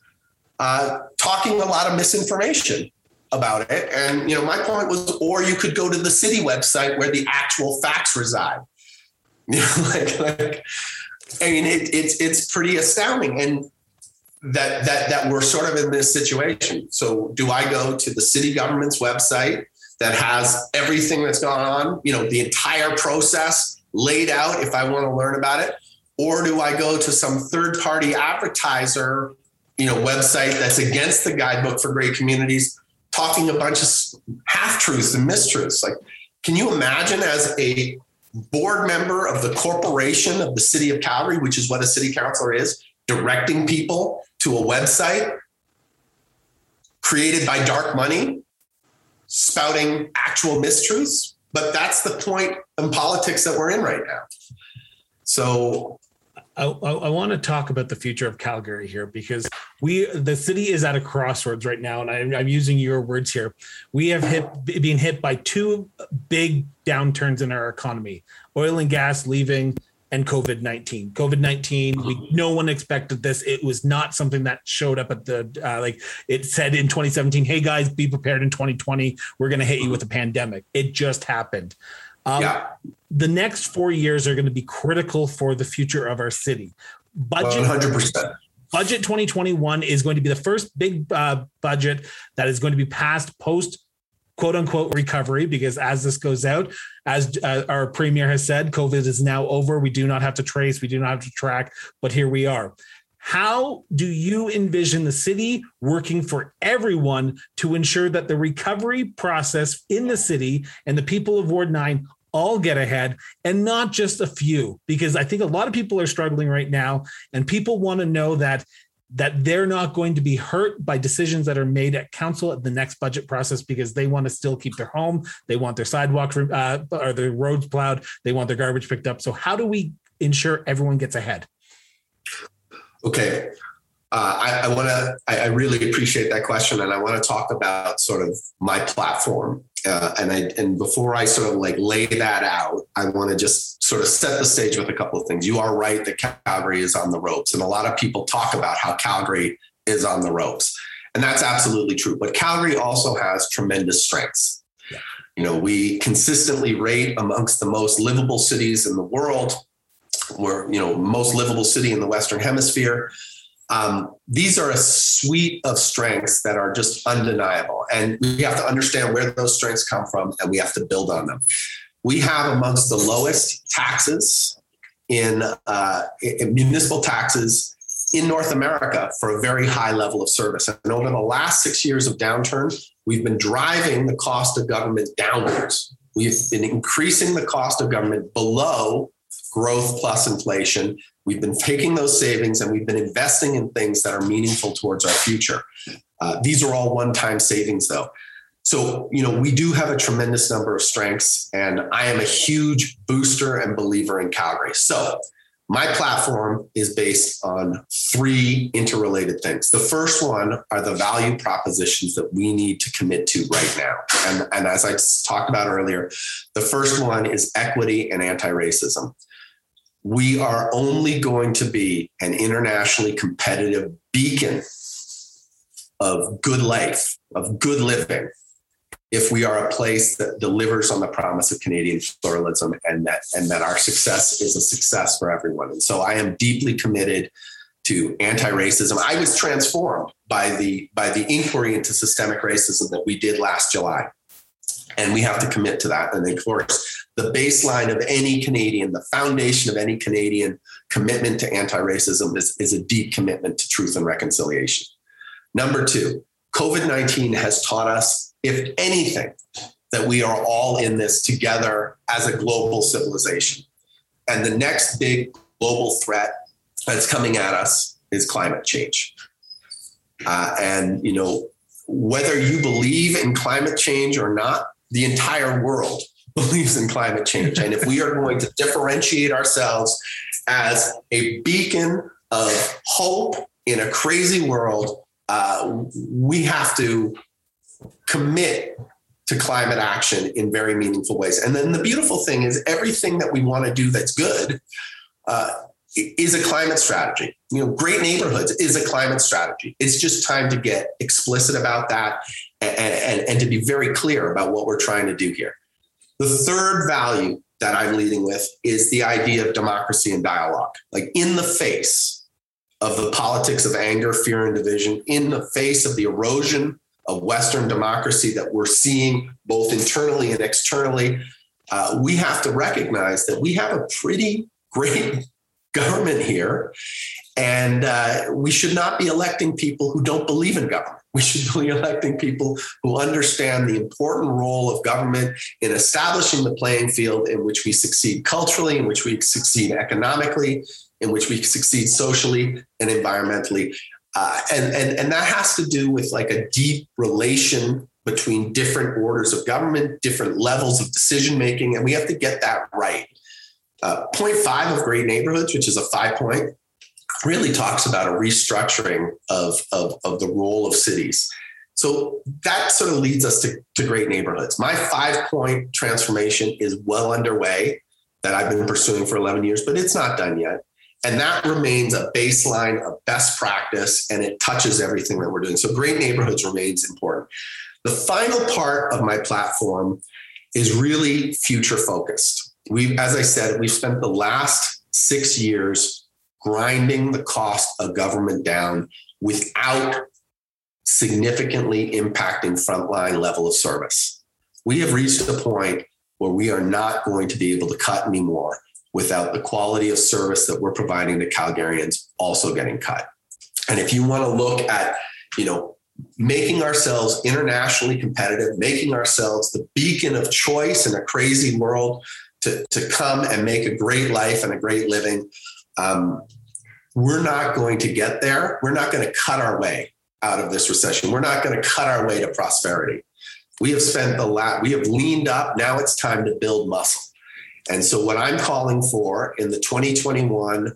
uh, talking a lot of misinformation about it. And you know, my point was, or you could go to the city website where the actual facts reside. [LAUGHS] You know, like, like I mean, it, it's it's pretty astounding, and that that that we're sort of in this situation. So, do I go to the city government's website that has everything that's gone on? You know, the entire process laid out if I want to learn about it, or do I go to some third party advertiser? You know, website that's against the guidebook for great communities talking a bunch of half truths and mistruths. Like, can you imagine as a board member of the corporation of the city of Calgary, which is what a city councilor is, directing people to a website created by dark money, spouting actual mistruths? But that's the point in politics that we're in right now. So I, I, want to talk about the future of Calgary here because we the city is at a crossroads right now, and I, I'm using your words here. We have hit being hit by two big downturns in our economy: oil and gas leaving, and COVID nineteen. COVID nineteen. We no one expected this. It was not something that showed up at the uh, like it said in 2017. Hey guys, be prepared in 2020. We're going to hit you with a pandemic. It just happened. Um, yeah. The next four years are going to be critical for the future of our city. Budget 100%. Budget 2021 is going to be the first big uh, budget that is going to be passed post quote unquote recovery because as this goes out, as uh, our premier has said, COVID is now over. We do not have to trace, we do not have to track, but here we are. How do you envision the city working for everyone to ensure that the recovery process in the city and the people of Ward 9 all get ahead and not just a few because i think a lot of people are struggling right now and people want to know that that they're not going to be hurt by decisions that are made at council at the next budget process because they want to still keep their home they want their sidewalks uh, or their roads plowed they want their garbage picked up so how do we ensure everyone gets ahead okay uh, I, I want to. I, I, really appreciate that question, and I want to talk about sort of my platform. Uh, and I and before I sort of like lay that out, I want to just sort of set the stage with a couple of things. You are right that Calgary is on the ropes, and a lot of people talk about how Calgary is on the ropes, and that's absolutely true. But Calgary also has tremendous strengths. You know, we consistently rate amongst the most livable cities in the world. We're you know most livable city in the Western Hemisphere um, these are a suite of strengths that are just undeniable. And we have to understand where those strengths come from and we have to build on them. We have amongst the lowest taxes in, uh, in municipal taxes in North America for a very high level of service. And over the last six years of downturn, we've been driving the cost of government downwards. We've been increasing the cost of government below growth plus inflation We've been taking those savings and we've been investing in things that are meaningful towards our future. Uh, these are all one time savings, though. So, you know, we do have a tremendous number of strengths, and I am a huge booster and believer in Calgary. So, my platform is based on three interrelated things. The first one are the value propositions that we need to commit to right now. And, and as I talked about earlier, the first one is equity and anti racism we are only going to be an internationally competitive beacon of good life, of good living, if we are a place that delivers on the promise of Canadian pluralism and that and that our success is a success for everyone. And so I am deeply committed to anti-racism. I was transformed by the by the inquiry into systemic racism that we did last July. And we have to commit to that. And of course, the baseline of any Canadian, the foundation of any Canadian commitment to anti racism is, is a deep commitment to truth and reconciliation. Number two, COVID 19 has taught us, if anything, that we are all in this together as a global civilization. And the next big global threat that's coming at us is climate change. Uh, and, you know, whether you believe in climate change or not, the entire world [LAUGHS] believes in climate change. And if we are going to differentiate ourselves as a beacon of hope in a crazy world, uh, we have to commit to climate action in very meaningful ways. And then the beautiful thing is everything that we want to do that's good uh, is a climate strategy. You know, great neighborhoods is a climate strategy. It's just time to get explicit about that and, and, and to be very clear about what we're trying to do here. The third value that I'm leading with is the idea of democracy and dialogue. Like in the face of the politics of anger, fear, and division, in the face of the erosion of Western democracy that we're seeing both internally and externally, uh, we have to recognize that we have a pretty great [LAUGHS] government here. And uh, we should not be electing people who don't believe in government. We should be electing people who understand the important role of government in establishing the playing field in which we succeed culturally, in which we succeed economically, in which we succeed socially and environmentally. Uh, and, and, and that has to do with like a deep relation between different orders of government, different levels of decision making, and we have to get that right. Uh, point five of Great Neighborhoods, which is a five point, really talks about a restructuring of, of, of the role of cities. So that sort of leads us to, to great neighborhoods. My five point transformation is well underway that I've been pursuing for 11 years, but it's not done yet. And that remains a baseline of best practice and it touches everything that we're doing. So great neighborhoods remains important. The final part of my platform is really future focused. We, as I said, we've spent the last six years grinding the cost of government down without significantly impacting frontline level of service. We have reached a point where we are not going to be able to cut anymore without the quality of service that we're providing to Calgarians also getting cut. And if you want to look at, you know, making ourselves internationally competitive, making ourselves the beacon of choice in a crazy world to, to come and make a great life and a great living, um, we're not going to get there. We're not going to cut our way out of this recession. We're not going to cut our way to prosperity. We have spent the last, we have leaned up. Now it's time to build muscle. And so, what I'm calling for in the 2021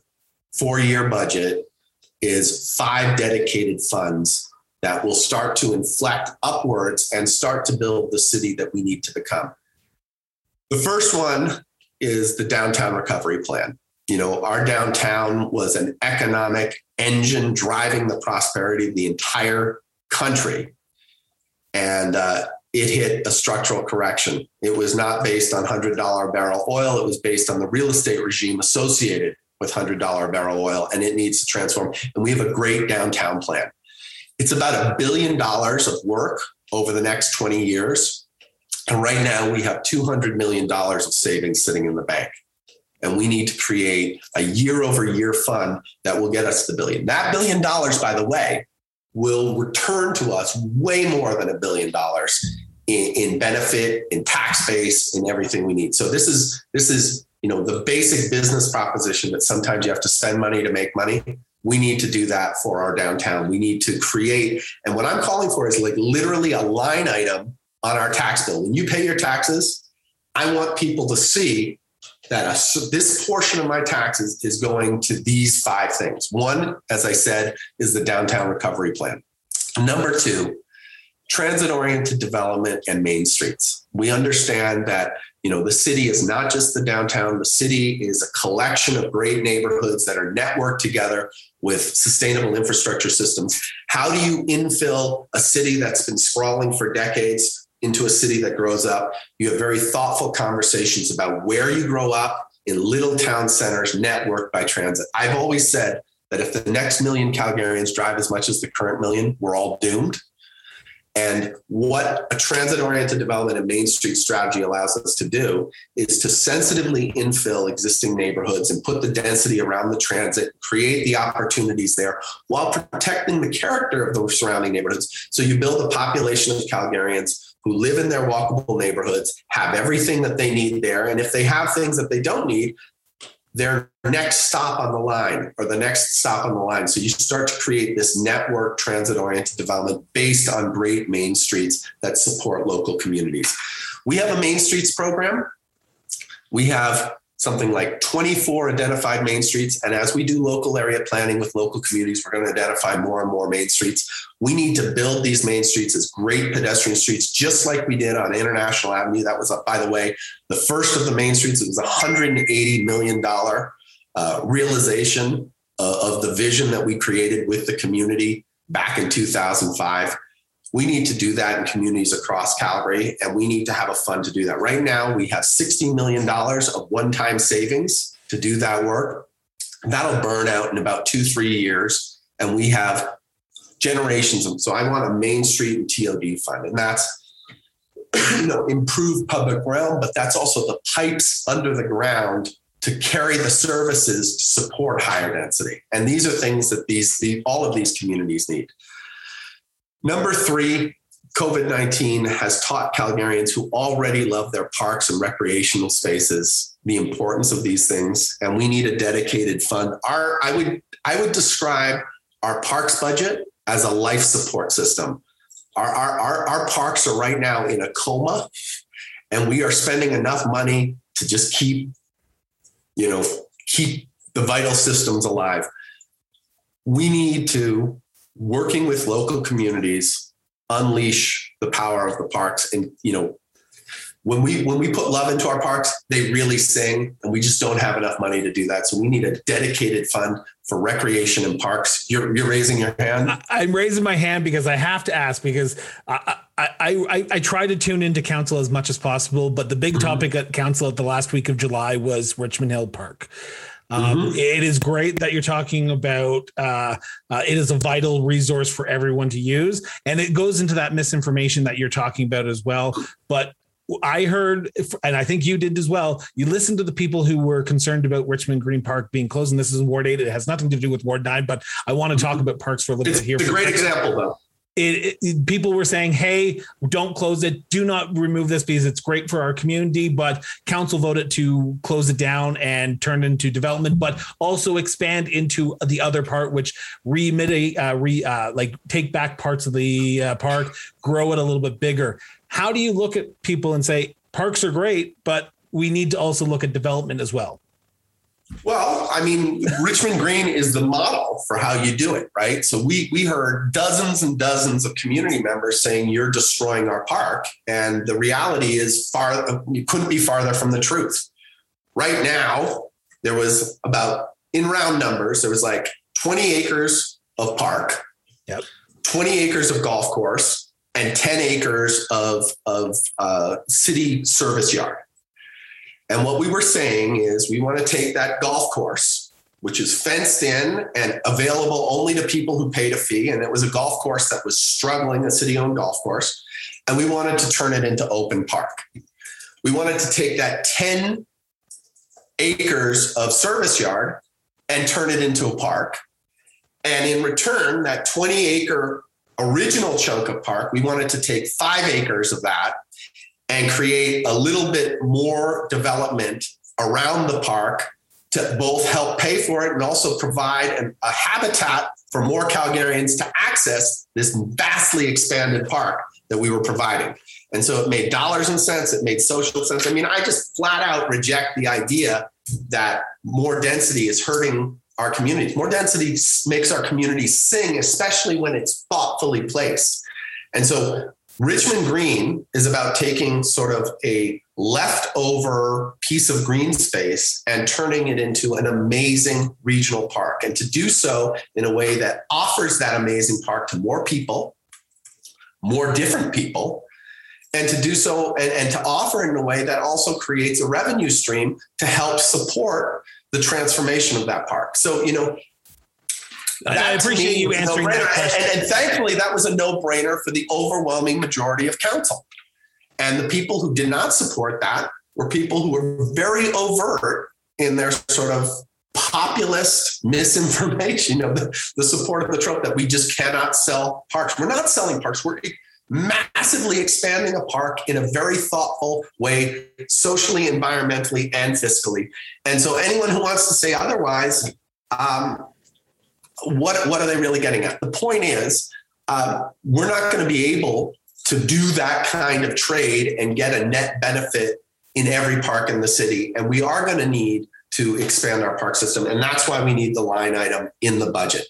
four year budget is five dedicated funds that will start to inflect upwards and start to build the city that we need to become. The first one is the downtown recovery plan. You know, our downtown was an economic engine driving the prosperity of the entire country. And uh, it hit a structural correction. It was not based on $100 barrel oil, it was based on the real estate regime associated with $100 barrel oil, and it needs to transform. And we have a great downtown plan. It's about a billion dollars of work over the next 20 years. And right now, we have $200 million of savings sitting in the bank. And we need to create a year over year fund that will get us the billion. That billion dollars, by the way, will return to us way more than a billion dollars in, in, benefit, in tax base, in everything we need. So this is this is you know the basic business proposition that sometimes you have to spend money to make money. We need to do that for our downtown. We need to create, and what I'm calling for is like literally a line item on our tax bill. When you pay your taxes, I want people to see that a, this portion of my taxes is going to these five things. One, as I said, is the downtown recovery plan. Number two, transit oriented development and main streets. We understand that you know the city is not just the downtown the city is a collection of great neighborhoods that are networked together with sustainable infrastructure systems how do you infill a city that's been sprawling for decades into a city that grows up. You have very thoughtful conversations about where you grow up in little town centers networked by transit. I've always said that if the next million Calgarians drive as much as the current million, we're all doomed. And what a transit oriented development and Main Street strategy allows us to do is to sensitively infill existing neighborhoods and put the density around the transit, create the opportunities there while protecting the character of the surrounding neighborhoods. So you build a population of Calgarians who live in their walkable neighborhoods, have everything that they need there. And if they have things that they don't need, their next stop on the line or the next stop on the line. So you start to create this network transit oriented development based on great main streets that support local communities. We have a main streets program. We have something like 24 identified main streets. And as we do local area planning with local communities, we're going to identify more and more main streets. We need to build these main streets as great pedestrian streets, just like we did on International Avenue. That was, by the way, the first of the main streets. It was a $180 million uh, realization uh, of the vision that we created with the community back in 2005 we need to do that in communities across Calgary, and we need to have a fund to do that. Right now, we have $60 million of one time savings to do that work. That'll burn out in about two, three years, and we have generations of. So I want a Main Street and TOD fund, and that's you know improved public realm, but that's also the pipes under the ground to carry the services to support higher density. And these are things that these the, all of these communities need. Number three, COVID 19 has taught Calgarians who already love their parks and recreational spaces the importance of these things. And we need a dedicated fund. Our, I would, I would describe our parks budget as a life support system. Our, our, our, our parks are right now in a coma, and we are spending enough money to just keep, you know, keep the vital systems alive. We need to working with local communities unleash the power of the parks. And you know when we when we put love into our parks they really sing and we just don't have enough money to do that. So we need a dedicated fund for recreation and parks. You're, you're raising your hand? I'm raising my hand because i have to ask because I, I, I, I try to tune into council as much as possible but the big mm-hmm. topic at council at the last week of july was richmond hill park um, mm-hmm. It is great that you're talking about. Uh, uh, it is a vital resource for everyone to use, and it goes into that misinformation that you're talking about as well. But I heard, and I think you did as well. You listened to the people who were concerned about Richmond Green Park being closed, and this is Ward Eight. It has nothing to do with Ward Nine, but I want to talk mm-hmm. about parks for a little it's, bit here. It's a great example, though it, it, people were saying, "Hey, don't close it. Do not remove this because it's great for our community." But council voted to close it down and turn into development, but also expand into the other part, which remit, uh, re, uh, like take back parts of the uh, park, grow it a little bit bigger. How do you look at people and say parks are great, but we need to also look at development as well? Well, I mean, Richmond Green is the model for how you do it, right? So we we heard dozens and dozens of community members saying you're destroying our park, and the reality is far you couldn't be farther from the truth. Right now, there was about in round numbers, there was like 20 acres of park, yep. 20 acres of golf course, and 10 acres of of uh, city service yard. And what we were saying is we want to take that golf course, which is fenced in and available only to people who paid a fee. And it was a golf course that was struggling, a city owned golf course. And we wanted to turn it into open park. We wanted to take that 10 acres of service yard and turn it into a park. And in return, that 20 acre original chunk of park, we wanted to take five acres of that and create a little bit more development around the park to both help pay for it and also provide an, a habitat for more Calgarians to access this vastly expanded park that we were providing. And so it made dollars and cents, it made social sense. I mean, I just flat out reject the idea that more density is hurting our communities. More density makes our communities sing, especially when it's thoughtfully placed. And so Richmond Green is about taking sort of a leftover piece of green space and turning it into an amazing regional park. And to do so in a way that offers that amazing park to more people, more different people, and to do so and, and to offer in a way that also creates a revenue stream to help support the transformation of that park. So, you know, I appreciate you answering that question. And, and, thankfully, that was a no brainer for the overwhelming majority of council. And the people who did not support that were people who were very overt in their sort of populist misinformation [LAUGHS] of the, the support of the Trump that we just cannot sell parks. We're not selling parks. We're massively expanding a park in a very thoughtful way, socially, environmentally, and fiscally. And so, anyone who wants to say otherwise, um, what what are they really getting at? The point is, uh, we're not going to be able to do that kind of trade and get a net benefit in every park in the city, and we are going to need to expand our park system, and that's why we need the line item in the budget.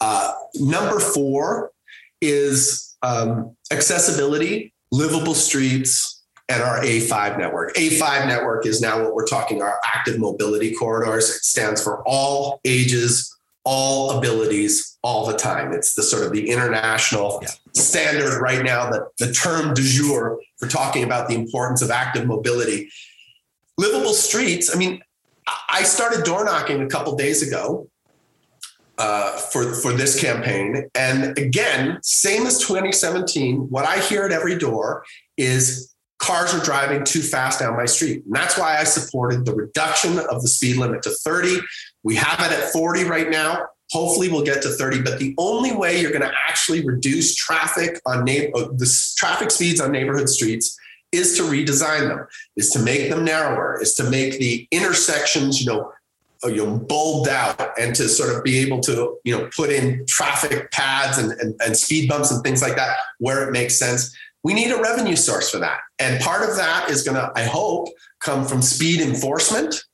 Uh, number four is um, accessibility, livable streets, and our A5 network. A5 network is now what we're talking our active mobility corridors. It stands for all ages, all abilities, all the time. It's the sort of the international yeah. standard right now, that the term du jour for talking about the importance of active mobility. Livable streets, I mean, I started door knocking a couple days ago uh, for for this campaign. And again, same as 2017, what I hear at every door is cars are driving too fast down my street. And that's why I supported the reduction of the speed limit to 30. We have it at 40 right now. Hopefully, we'll get to 30. But the only way you're going to actually reduce traffic on na- uh, the traffic speeds on neighborhood streets is to redesign them, is to make them narrower, is to make the intersections, you know, uh, you know, bulbed out and to sort of be able to, you know, put in traffic pads and, and, and speed bumps and things like that where it makes sense. We need a revenue source for that. And part of that is going to, I hope, come from speed enforcement.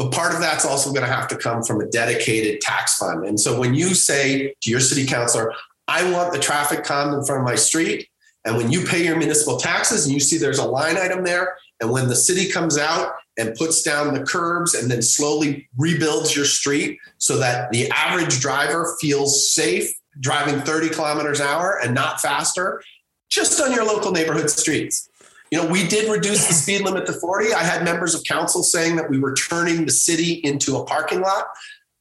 But part of that's also going to have to come from a dedicated tax fund. And so when you say to your city councilor, I want the traffic calmed in front of my street, and when you pay your municipal taxes and you see there's a line item there, and when the city comes out and puts down the curbs and then slowly rebuilds your street so that the average driver feels safe driving 30 kilometers an hour and not faster, just on your local neighborhood streets. You know, we did reduce the speed limit to 40. I had members of council saying that we were turning the city into a parking lot.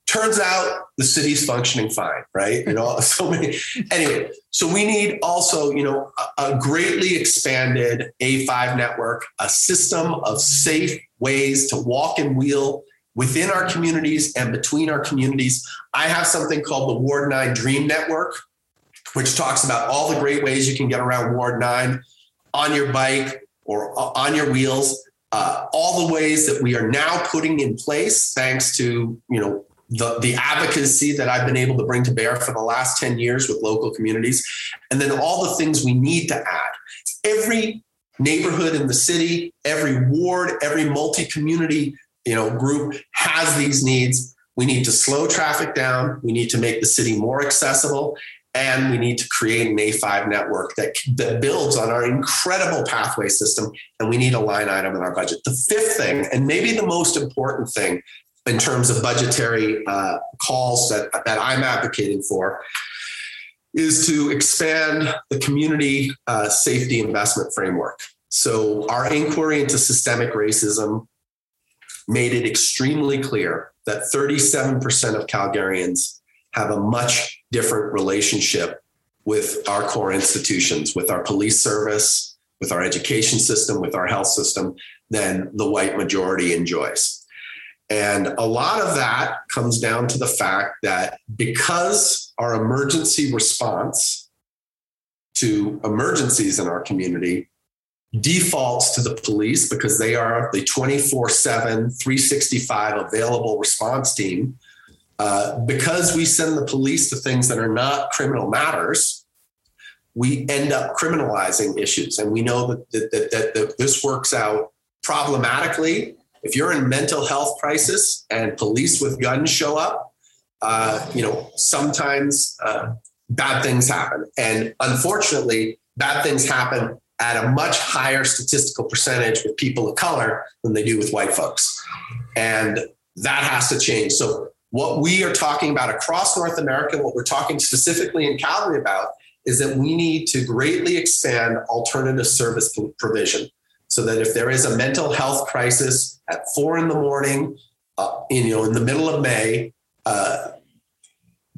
Turns out the city's functioning fine, right? You know, [LAUGHS] so many. Anyway, so we need also, you know, a, a greatly expanded A5 network, a system of safe ways to walk and wheel within our communities and between our communities. I have something called the Ward 9 Dream Network, which talks about all the great ways you can get around Ward 9 on your bike or on your wheels. Uh, all the ways that we are now putting in place, thanks to you know the, the advocacy that I've been able to bring to bear for the last 10 years with local communities, and then all the things we need to add. Every neighborhood in the city, every ward, every multi-community you know, group has these needs. We need to slow traffic down. We need to make the city more accessible. And we need to create an A5 network that, that builds on our incredible pathway system. And we need a line item in our budget. The fifth thing, and maybe the most important thing in terms of budgetary uh, calls that, that I'm advocating for is to expand the community uh, safety investment framework. So, our inquiry into systemic racism made it extremely clear that 37% of Calgarians have a much different relationship with our core institutions, with our police service, with our education system, with our health system, than the white majority enjoys. And a lot of that comes down to the fact that because our emergency response to emergencies in our community defaults to the police because they are the 24 7, 365 available response team. Uh, because we send the police to things that are not criminal matters, we end up criminalizing issues. And we know that, that, that, that this works out problematically if you're in mental health crisis and police with guns show up, uh, you know, sometimes uh, bad things happen. And unfortunately, bad things happen at a much higher statistical percentage with people of color than they do with white folks. And that has to change. So, what we are talking about across North America, what we're talking specifically in Calgary about, is that we need to greatly expand alternative service provision so that if there is a mental health crisis at four in the morning, uh, in, you know, in the middle of May, uh,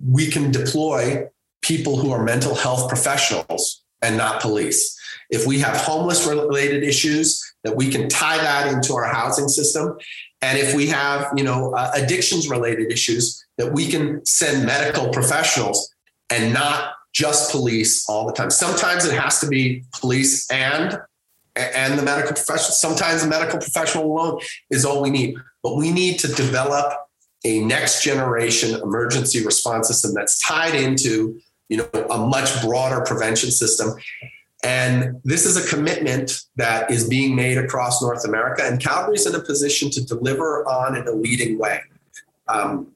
we can deploy people who are mental health professionals and not police. If we have homeless related issues, that we can tie that into our housing system. And if we have, you know, uh, addictions related issues, that we can send medical professionals and not just police all the time. Sometimes it has to be police and and the medical professional. Sometimes the medical professional alone is all we need. But we need to develop a next generation emergency response system that's tied into you know a much broader prevention system and this is a commitment that is being made across North America, and Calgary's in a position to deliver on in a leading way. Um,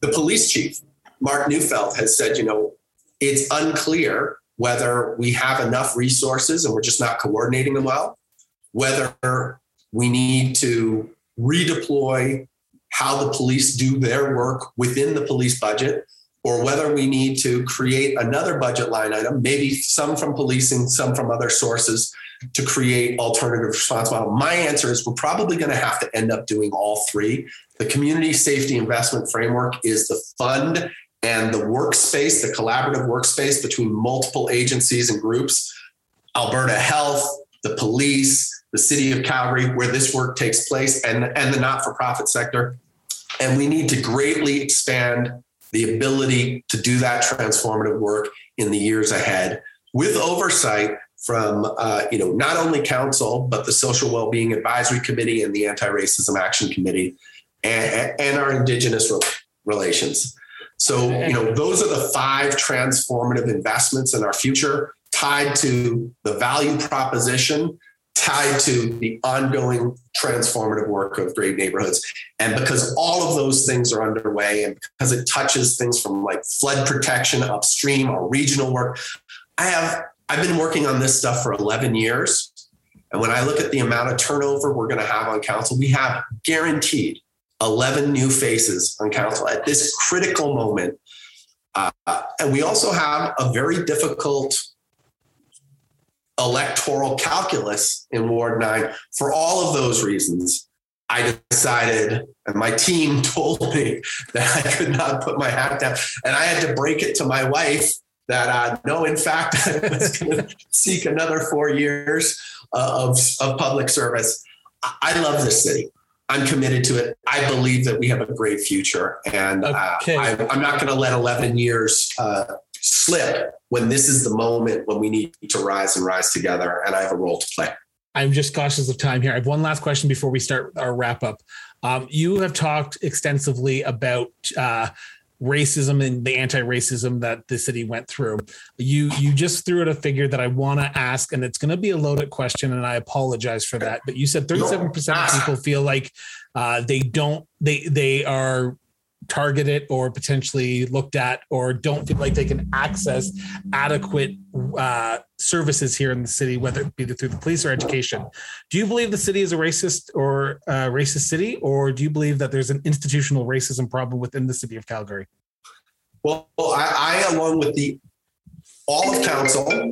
the police chief, Mark Neufeld, has said, you know, it's unclear whether we have enough resources and we're just not coordinating them well, whether we need to redeploy how the police do their work within the police budget, or whether we need to create another budget line item, maybe some from policing, some from other sources to create alternative response model. My answer is we're probably going to have to end up doing all three. The community safety investment framework is the fund and the workspace, the collaborative workspace between multiple agencies and groups, Alberta Health, the police, the city of Calgary, where this work takes place, and, and the not for profit sector. And we need to greatly expand the ability to do that transformative work in the years ahead with oversight from uh, you know not only council but the social well-being advisory committee and the anti-racism action committee and, and our indigenous relations. So you know those are the five transformative investments in our future tied to the value proposition tied to the ongoing transformative work of great neighborhoods. And because all of those things are underway and because it touches things from like flood protection upstream or regional work, I have I've been working on this stuff for 11 years. And when I look at the amount of turnover we're going to have on council, we have guaranteed 11 new faces on council at this critical moment. Uh, and we also have a very difficult electoral calculus in Ward 9 for all of those reasons. I decided, and my team [LAUGHS] told me that I could not put my hat down. And I had to break it to my wife that uh, no, in fact, [LAUGHS] I was going to seek another four years uh, of, of public service. I love this city. I'm committed to it. I believe that we have a great future. And uh, okay. I, am not going to let 11 years uh, slip when this is the moment when we need to rise and rise together. And I have a role to play. I'm just cautious of time here. I have one last question before we start our wrap up. Um, you have talked extensively about uh, racism and the anti-racism that the city went through. You you just threw out a figure that I want to ask, and it's going to be a loaded question, and I apologize for that. But you said 37% of people feel like uh, they don't they they are targeted or potentially looked at or don't feel like they can access adequate uh, services here in the city, whether it be through the police or education. Do you believe the city is a racist or uh, racist city, or do you believe that there's an institutional racism problem within the city of Calgary? Well, I, I along with the all of council,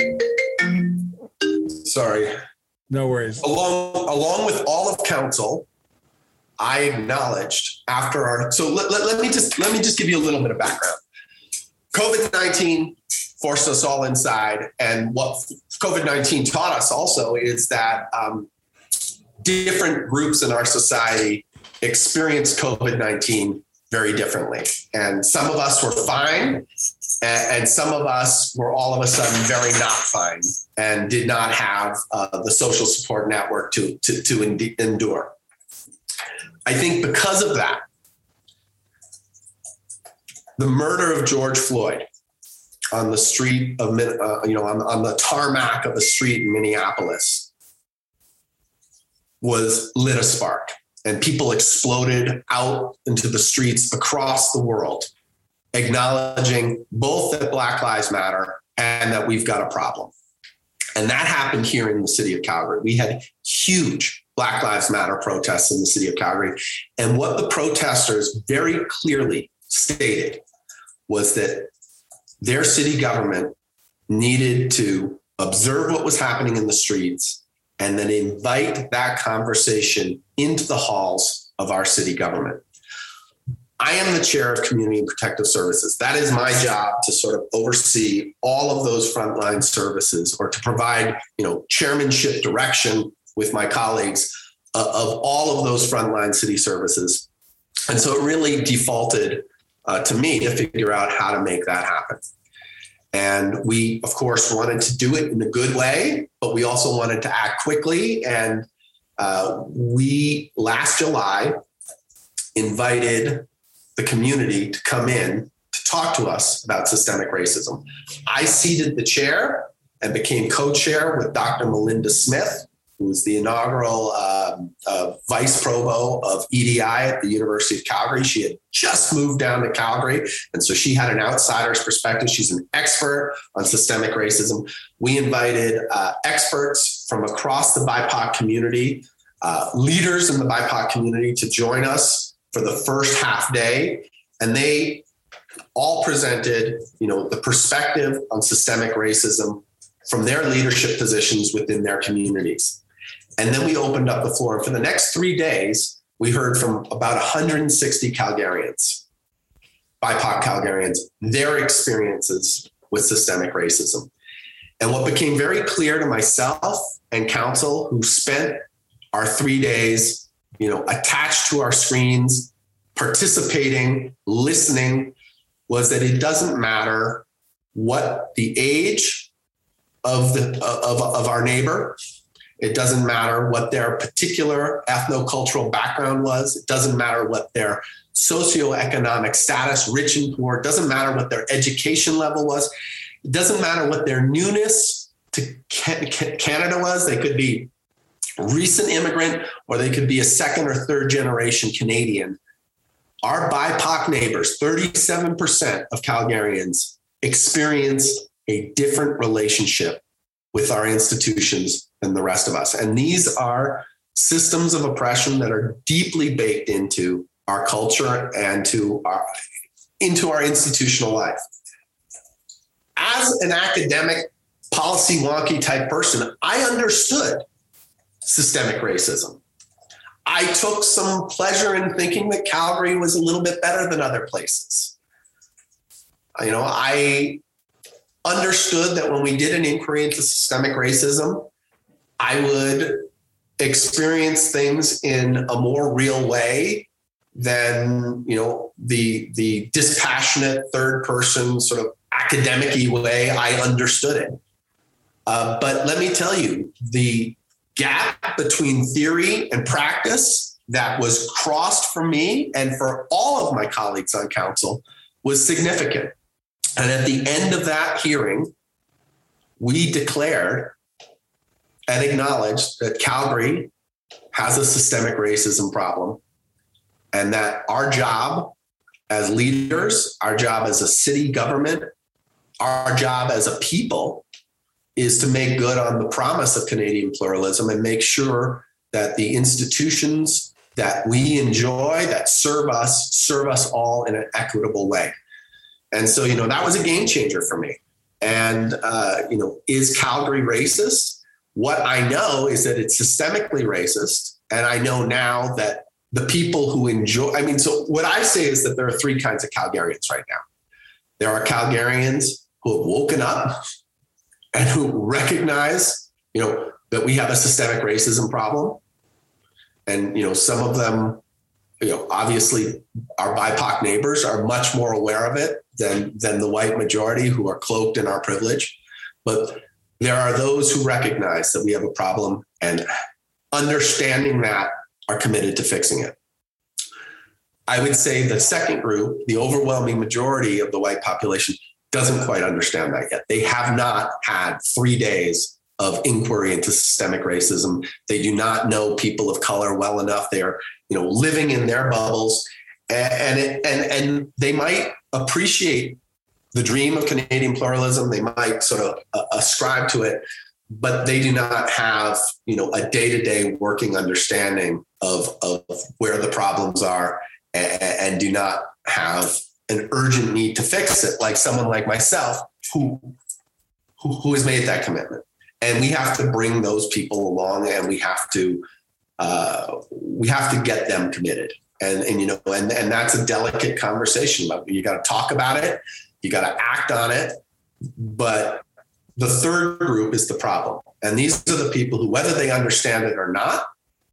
sorry, no worries. Along along with all of council, I acknowledged after our so let, let, let me just let me just give you a little bit of background. COVID 19 forced us all inside. And what COVID 19 taught us also is that um, different groups in our society experience COVID 19 very differently. And some of us were fine, and, some of us were all of a sudden very not fine and did not have uh, the social support network to, to, to endure. I think because of that, the murder of George Floyd on the street of, uh, you know, on, on the tarmac of the street in Minneapolis was lit a spark and people exploded out into the streets across the world, acknowledging both that Black Lives Matter and that we've got a problem. And that happened here in the city of Calgary. We had huge Black Lives Matter protests in the city of Calgary. And what the protesters very clearly stated was that their city government needed to observe what was happening in the streets and then invite that conversation into the halls of our city government. I am the chair of community and protective services. That is my job to sort of oversee all of those frontline services or to provide, you know, chairmanship direction with my colleagues uh, of all of those frontline city services. And so it really defaulted uh, to me to figure out how to make that happen. And we, of course, wanted to do it in a good way, but we also wanted to act quickly. And uh, we, last July, invited the community to come in to talk to us about systemic racism. I seated the chair and became co chair with Dr. Malinda Smith, who was the inaugural um, uh, vice provost of EDI at the University of Calgary. She had just moved down to Calgary, and so she had an outsider's perspective. She's an expert on systemic racism. We invited uh, experts from across the BIPOC community, uh, leaders in the BIPOC community to join us for the first half day, and they all presented, you know, the perspective on systemic racism from their leadership positions within their communities. And then we opened up the floor. For the next three days, we heard from about 160 Calgarians, BIPOC Calgarians, their experiences with systemic racism. And what became very clear to myself and council who spent our three days, you know, attached to our screens, participating, listening, was that it doesn't matter what the age of the of, of our neighbor it doesn't matter what their particular ethnocultural background was. It doesn't matter what their socioeconomic status, rich and poor. It doesn't matter what their education level was. It doesn't matter what their newness to Canada was. They could be recent immigrant or they could be a second or third generation Canadian. Our BIPOC neighbors, 37% of Calgarians experience a different relationship with our institutions than the rest of us. And these are systems of oppression that are deeply baked into our culture and to our into our institutional life. As an academic policy wonky type person, I understood systemic racism. I took some pleasure in thinking that Calgary was a little bit better than other places. You know, I understood that when we did an inquiry into systemic racism, I would experience things in a more real way than you know the the dispassionate third person sort of academic way I understood it. Uh, but let me tell you, the gap between theory and practice that was crossed for me and for all of my colleagues on council was significant. And at the end of that hearing, we declared and acknowledged that Calgary has a systemic racism problem and that our job as leaders, our job as a city government, our job as a people is to make good on the promise of Canadian pluralism and make sure that the institutions that we enjoy, that serve us, serve us all in an equitable way. And so, you know, that was a game changer for me. And, uh, you know, is Calgary racist? What I know is that it's systemically racist. And I know now that the people who enjoy, I mean, so what I say is that there are three kinds of Calgarians right now. There are Calgarians who have woken up [LAUGHS] and who recognize, you know, that we have a systemic racism problem. And, you know, some of them, you know, obviously our BIPOC neighbors are much more aware of it than, than the white majority who are cloaked in our privilege. But there are those who recognize that we have a problem and understanding that are committed to fixing it. I would say the second group, the overwhelming majority of the white population, doesn't quite understand that yet. They have not had three days of inquiry into systemic racism. They do not know people of color well enough. They are, you know, living in their bubbles, and it, and and they might appreciate the dream of Canadian pluralism. They might sort of uh, ascribe to it, but they do not have, you know, a day to day working understanding of, of where the problems are and, and do not have an urgent need to fix it, like someone like myself who, who, who has made that commitment. And we have to bring those people along and we have to, uh, we have to get them committed and and you know and and that's a delicate conversation but you got to talk about it you got to act on it. But the third group is the problem. And these are the people who, whether they understand it or not,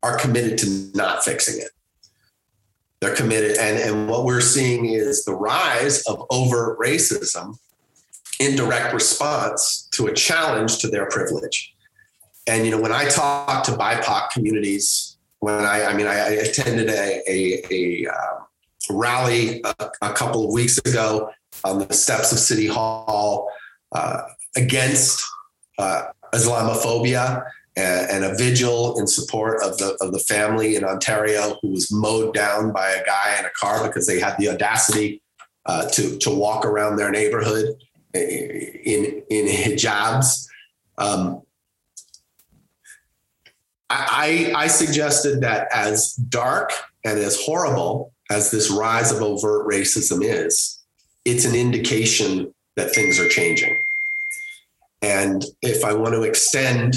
are committed to not fixing it. They're committed. And, and what we're seeing is the rise of overt racism in direct response to a challenge to their privilege. And you know, when I talk to BIPOC communities, when I, I mean, I, attended a, a, a uh, rally a, a, couple of weeks ago on the steps of City Hall uh, against uh, Islamophobia and, and, a vigil in support of the of the family in Ontario who was mowed down by a guy in a car because they had the audacity uh, to to walk around their neighborhood in in hijabs. Um, I, I suggested that as dark and as horrible as this rise of overt racism is, it's an indication that things are changing. And if I want to extend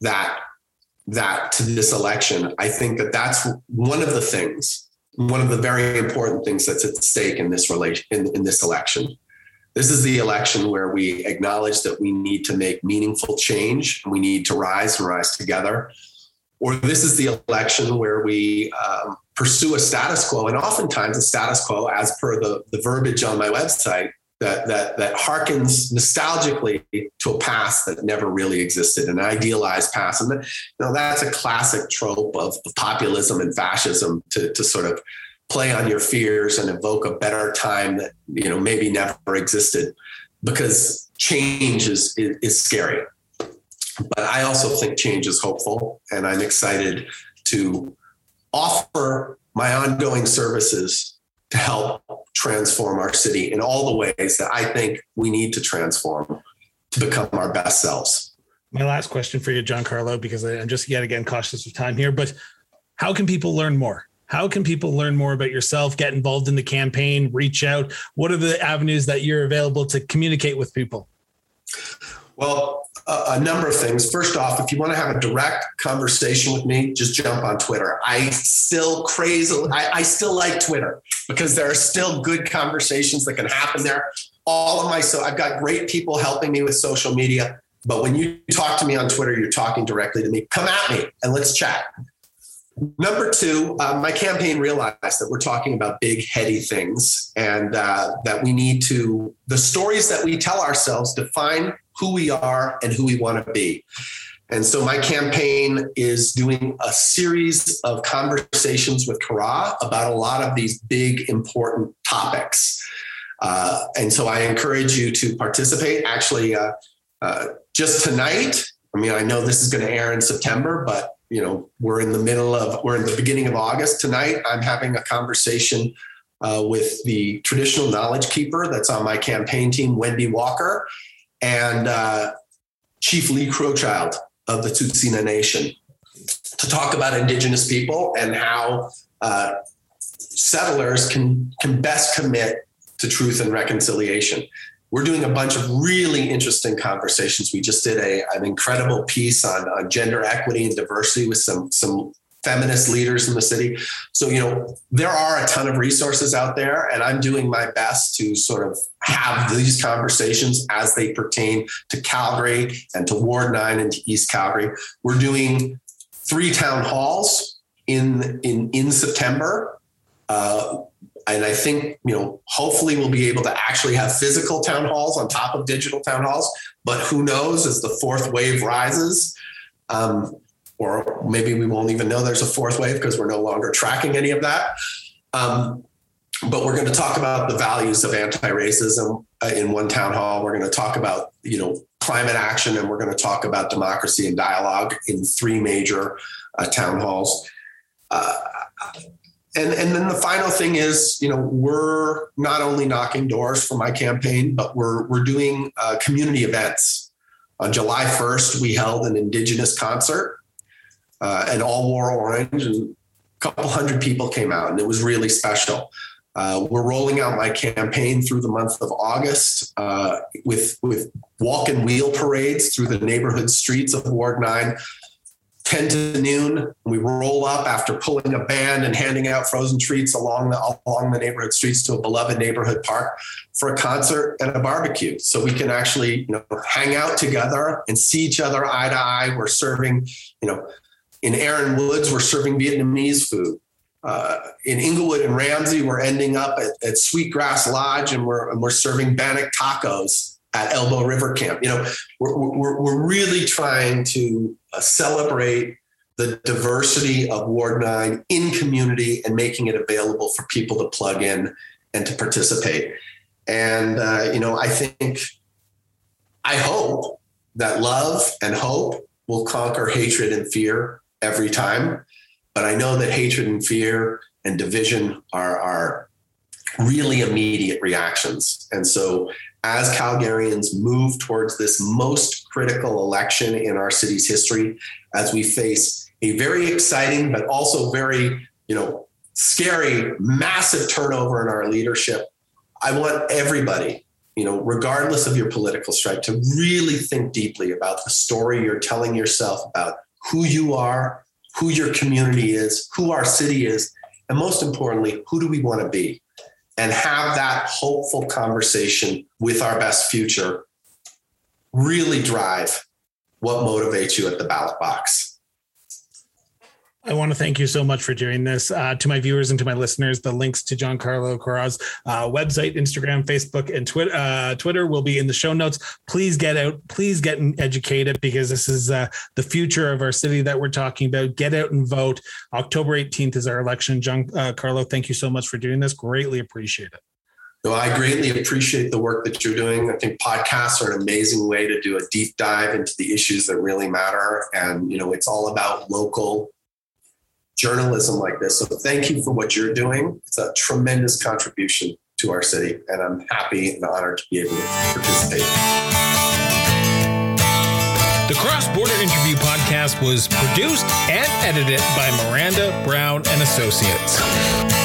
that that to this election, I think that that's one of the things, one of the very important things that's at stake in this relation in, in this election. This is the election where we acknowledge that we need to make meaningful change. We need to rise and rise together. Or this is the election where we um, pursue a status quo, and oftentimes a status quo, as per the, the verbiage on my website, that that that harkens nostalgically to a past that never really existed, an idealized past. And you know, that's a classic trope of, of populism and fascism to, to sort of play on your fears and evoke a better time that you know maybe never existed because change is, is, is scary but i also think change is hopeful and i'm excited to offer my ongoing services to help transform our city in all the ways that I think we need to transform to become our best selves. My last question for you, Giancarlo, because I'm just yet again cautious of time here, but how can people learn more? How can people learn more about yourself, get involved in the campaign, reach out? What are the avenues that you're available to communicate with people? Well, a, number of things. First off, if you want to have a direct conversation with me, just jump on Twitter. I still crazy. I, I still like Twitter because there are still good conversations that can happen there. All of my so I've got great people helping me with social media. But when you talk to me on Twitter, you're talking directly to me. Come at me and let's chat. Number two, uh, my campaign realized that we're talking about big, heady things and uh, that we need to, the stories that we tell ourselves define who we are and who we want to be. And so my campaign is doing a series of conversations with Kara about a lot of these big, important topics. Uh, and so I encourage you to participate. Actually, uh, uh, just tonight, I mean, I know this is going to air in September, but you know, we're in the middle of, we're in the beginning of August. Tonight, I'm having a conversation uh, with the traditional knowledge keeper that's on my campaign team, Wendy Walker, and uh, Chief Lee Crowchild of the Tsuut'ina Nation to talk about Indigenous people and how uh, settlers can, can best commit to truth and reconciliation. We're doing a bunch of really interesting conversations. We just did a, an incredible piece on, on gender equity and diversity with some, some feminist leaders in the city. So, you know, there are a ton of resources out there, and I'm doing my best to sort of have these conversations as they pertain to Calgary and to Ward 9 and to East Calgary. We're doing three town halls in in in September. Uh, and I think, you know, hopefully we'll be able to actually have physical town halls on top of digital town halls. But who knows as the fourth wave rises, um, or maybe we won't even know there's a fourth wave because we're no longer tracking any of that. Um, but we're going to talk about the values of anti-racism uh, in one town hall. We're going to talk about you know climate action, and we're going to talk about democracy and dialogue in three major uh, town halls. Uh, and and then the final thing is, you know, we're not only knocking doors for my campaign, but we're we're doing uh, community events. On July 1st, we held an Indigenous concert uh, and all wore orange, and a couple hundred people came out, and it was really special. Uh, we're rolling out my campaign through the month of August uh, with with walk and wheel parades through the neighborhood streets of Ward Nine. 10 to noon, we roll up after pulling a band and handing out frozen treats along the along the neighborhood streets to a beloved neighborhood park for a concert and a barbecue. So we can actually, you know, hang out together and see each other eye to eye. We're serving, you know, in Erin Woods, we're serving Vietnamese food. uh, in Inglewood and Ramsay, we're ending up at, at Sweetgrass Lodge and we're, and we're serving Bannock tacos at Elbow River Camp. You know, we're, we're, we're really trying to uh, celebrate the diversity of Ward 9 in community and making it available for people to plug in and to participate. And, uh, you know, I think, I hope that love and hope will conquer hatred and fear every time. But I know that hatred and fear and division are, are really immediate reactions. And so, as Calgarians move towards this most critical election in our city's history, as we face a very exciting but also very, you know, scary, massive turnover in our leadership, I want everybody, you know, regardless of your political stripe, to really think deeply about the story you're telling yourself about who you are, who your community is, who our city is, and most importantly, who do we want to be? And have that hopeful conversation with our best future really drive what motivates you at the ballot box. I want to thank you so much for doing this. Uh, to my viewers and to my listeners, the links to Giancarlo Carra's uh, website, Instagram, Facebook, and Twitter, uh, Twitter will be in the show notes. Please get out, please get educated because this is uh, the future of our city that we're talking about. Get out and vote. October 18th is our election. Giancarlo, thank you so much for doing this. Greatly appreciate it. I greatly appreciate the work that you're doing. I think podcasts are an amazing way to do a deep dive into the issues that really matter. And, you know, it's all about local journalism like this. So thank you for what you're doing. It's a tremendous contribution to our city, and I'm happy and honored to be able to participate. The Cross Border Interview podcast was produced and edited by Miranda Brown and Associates.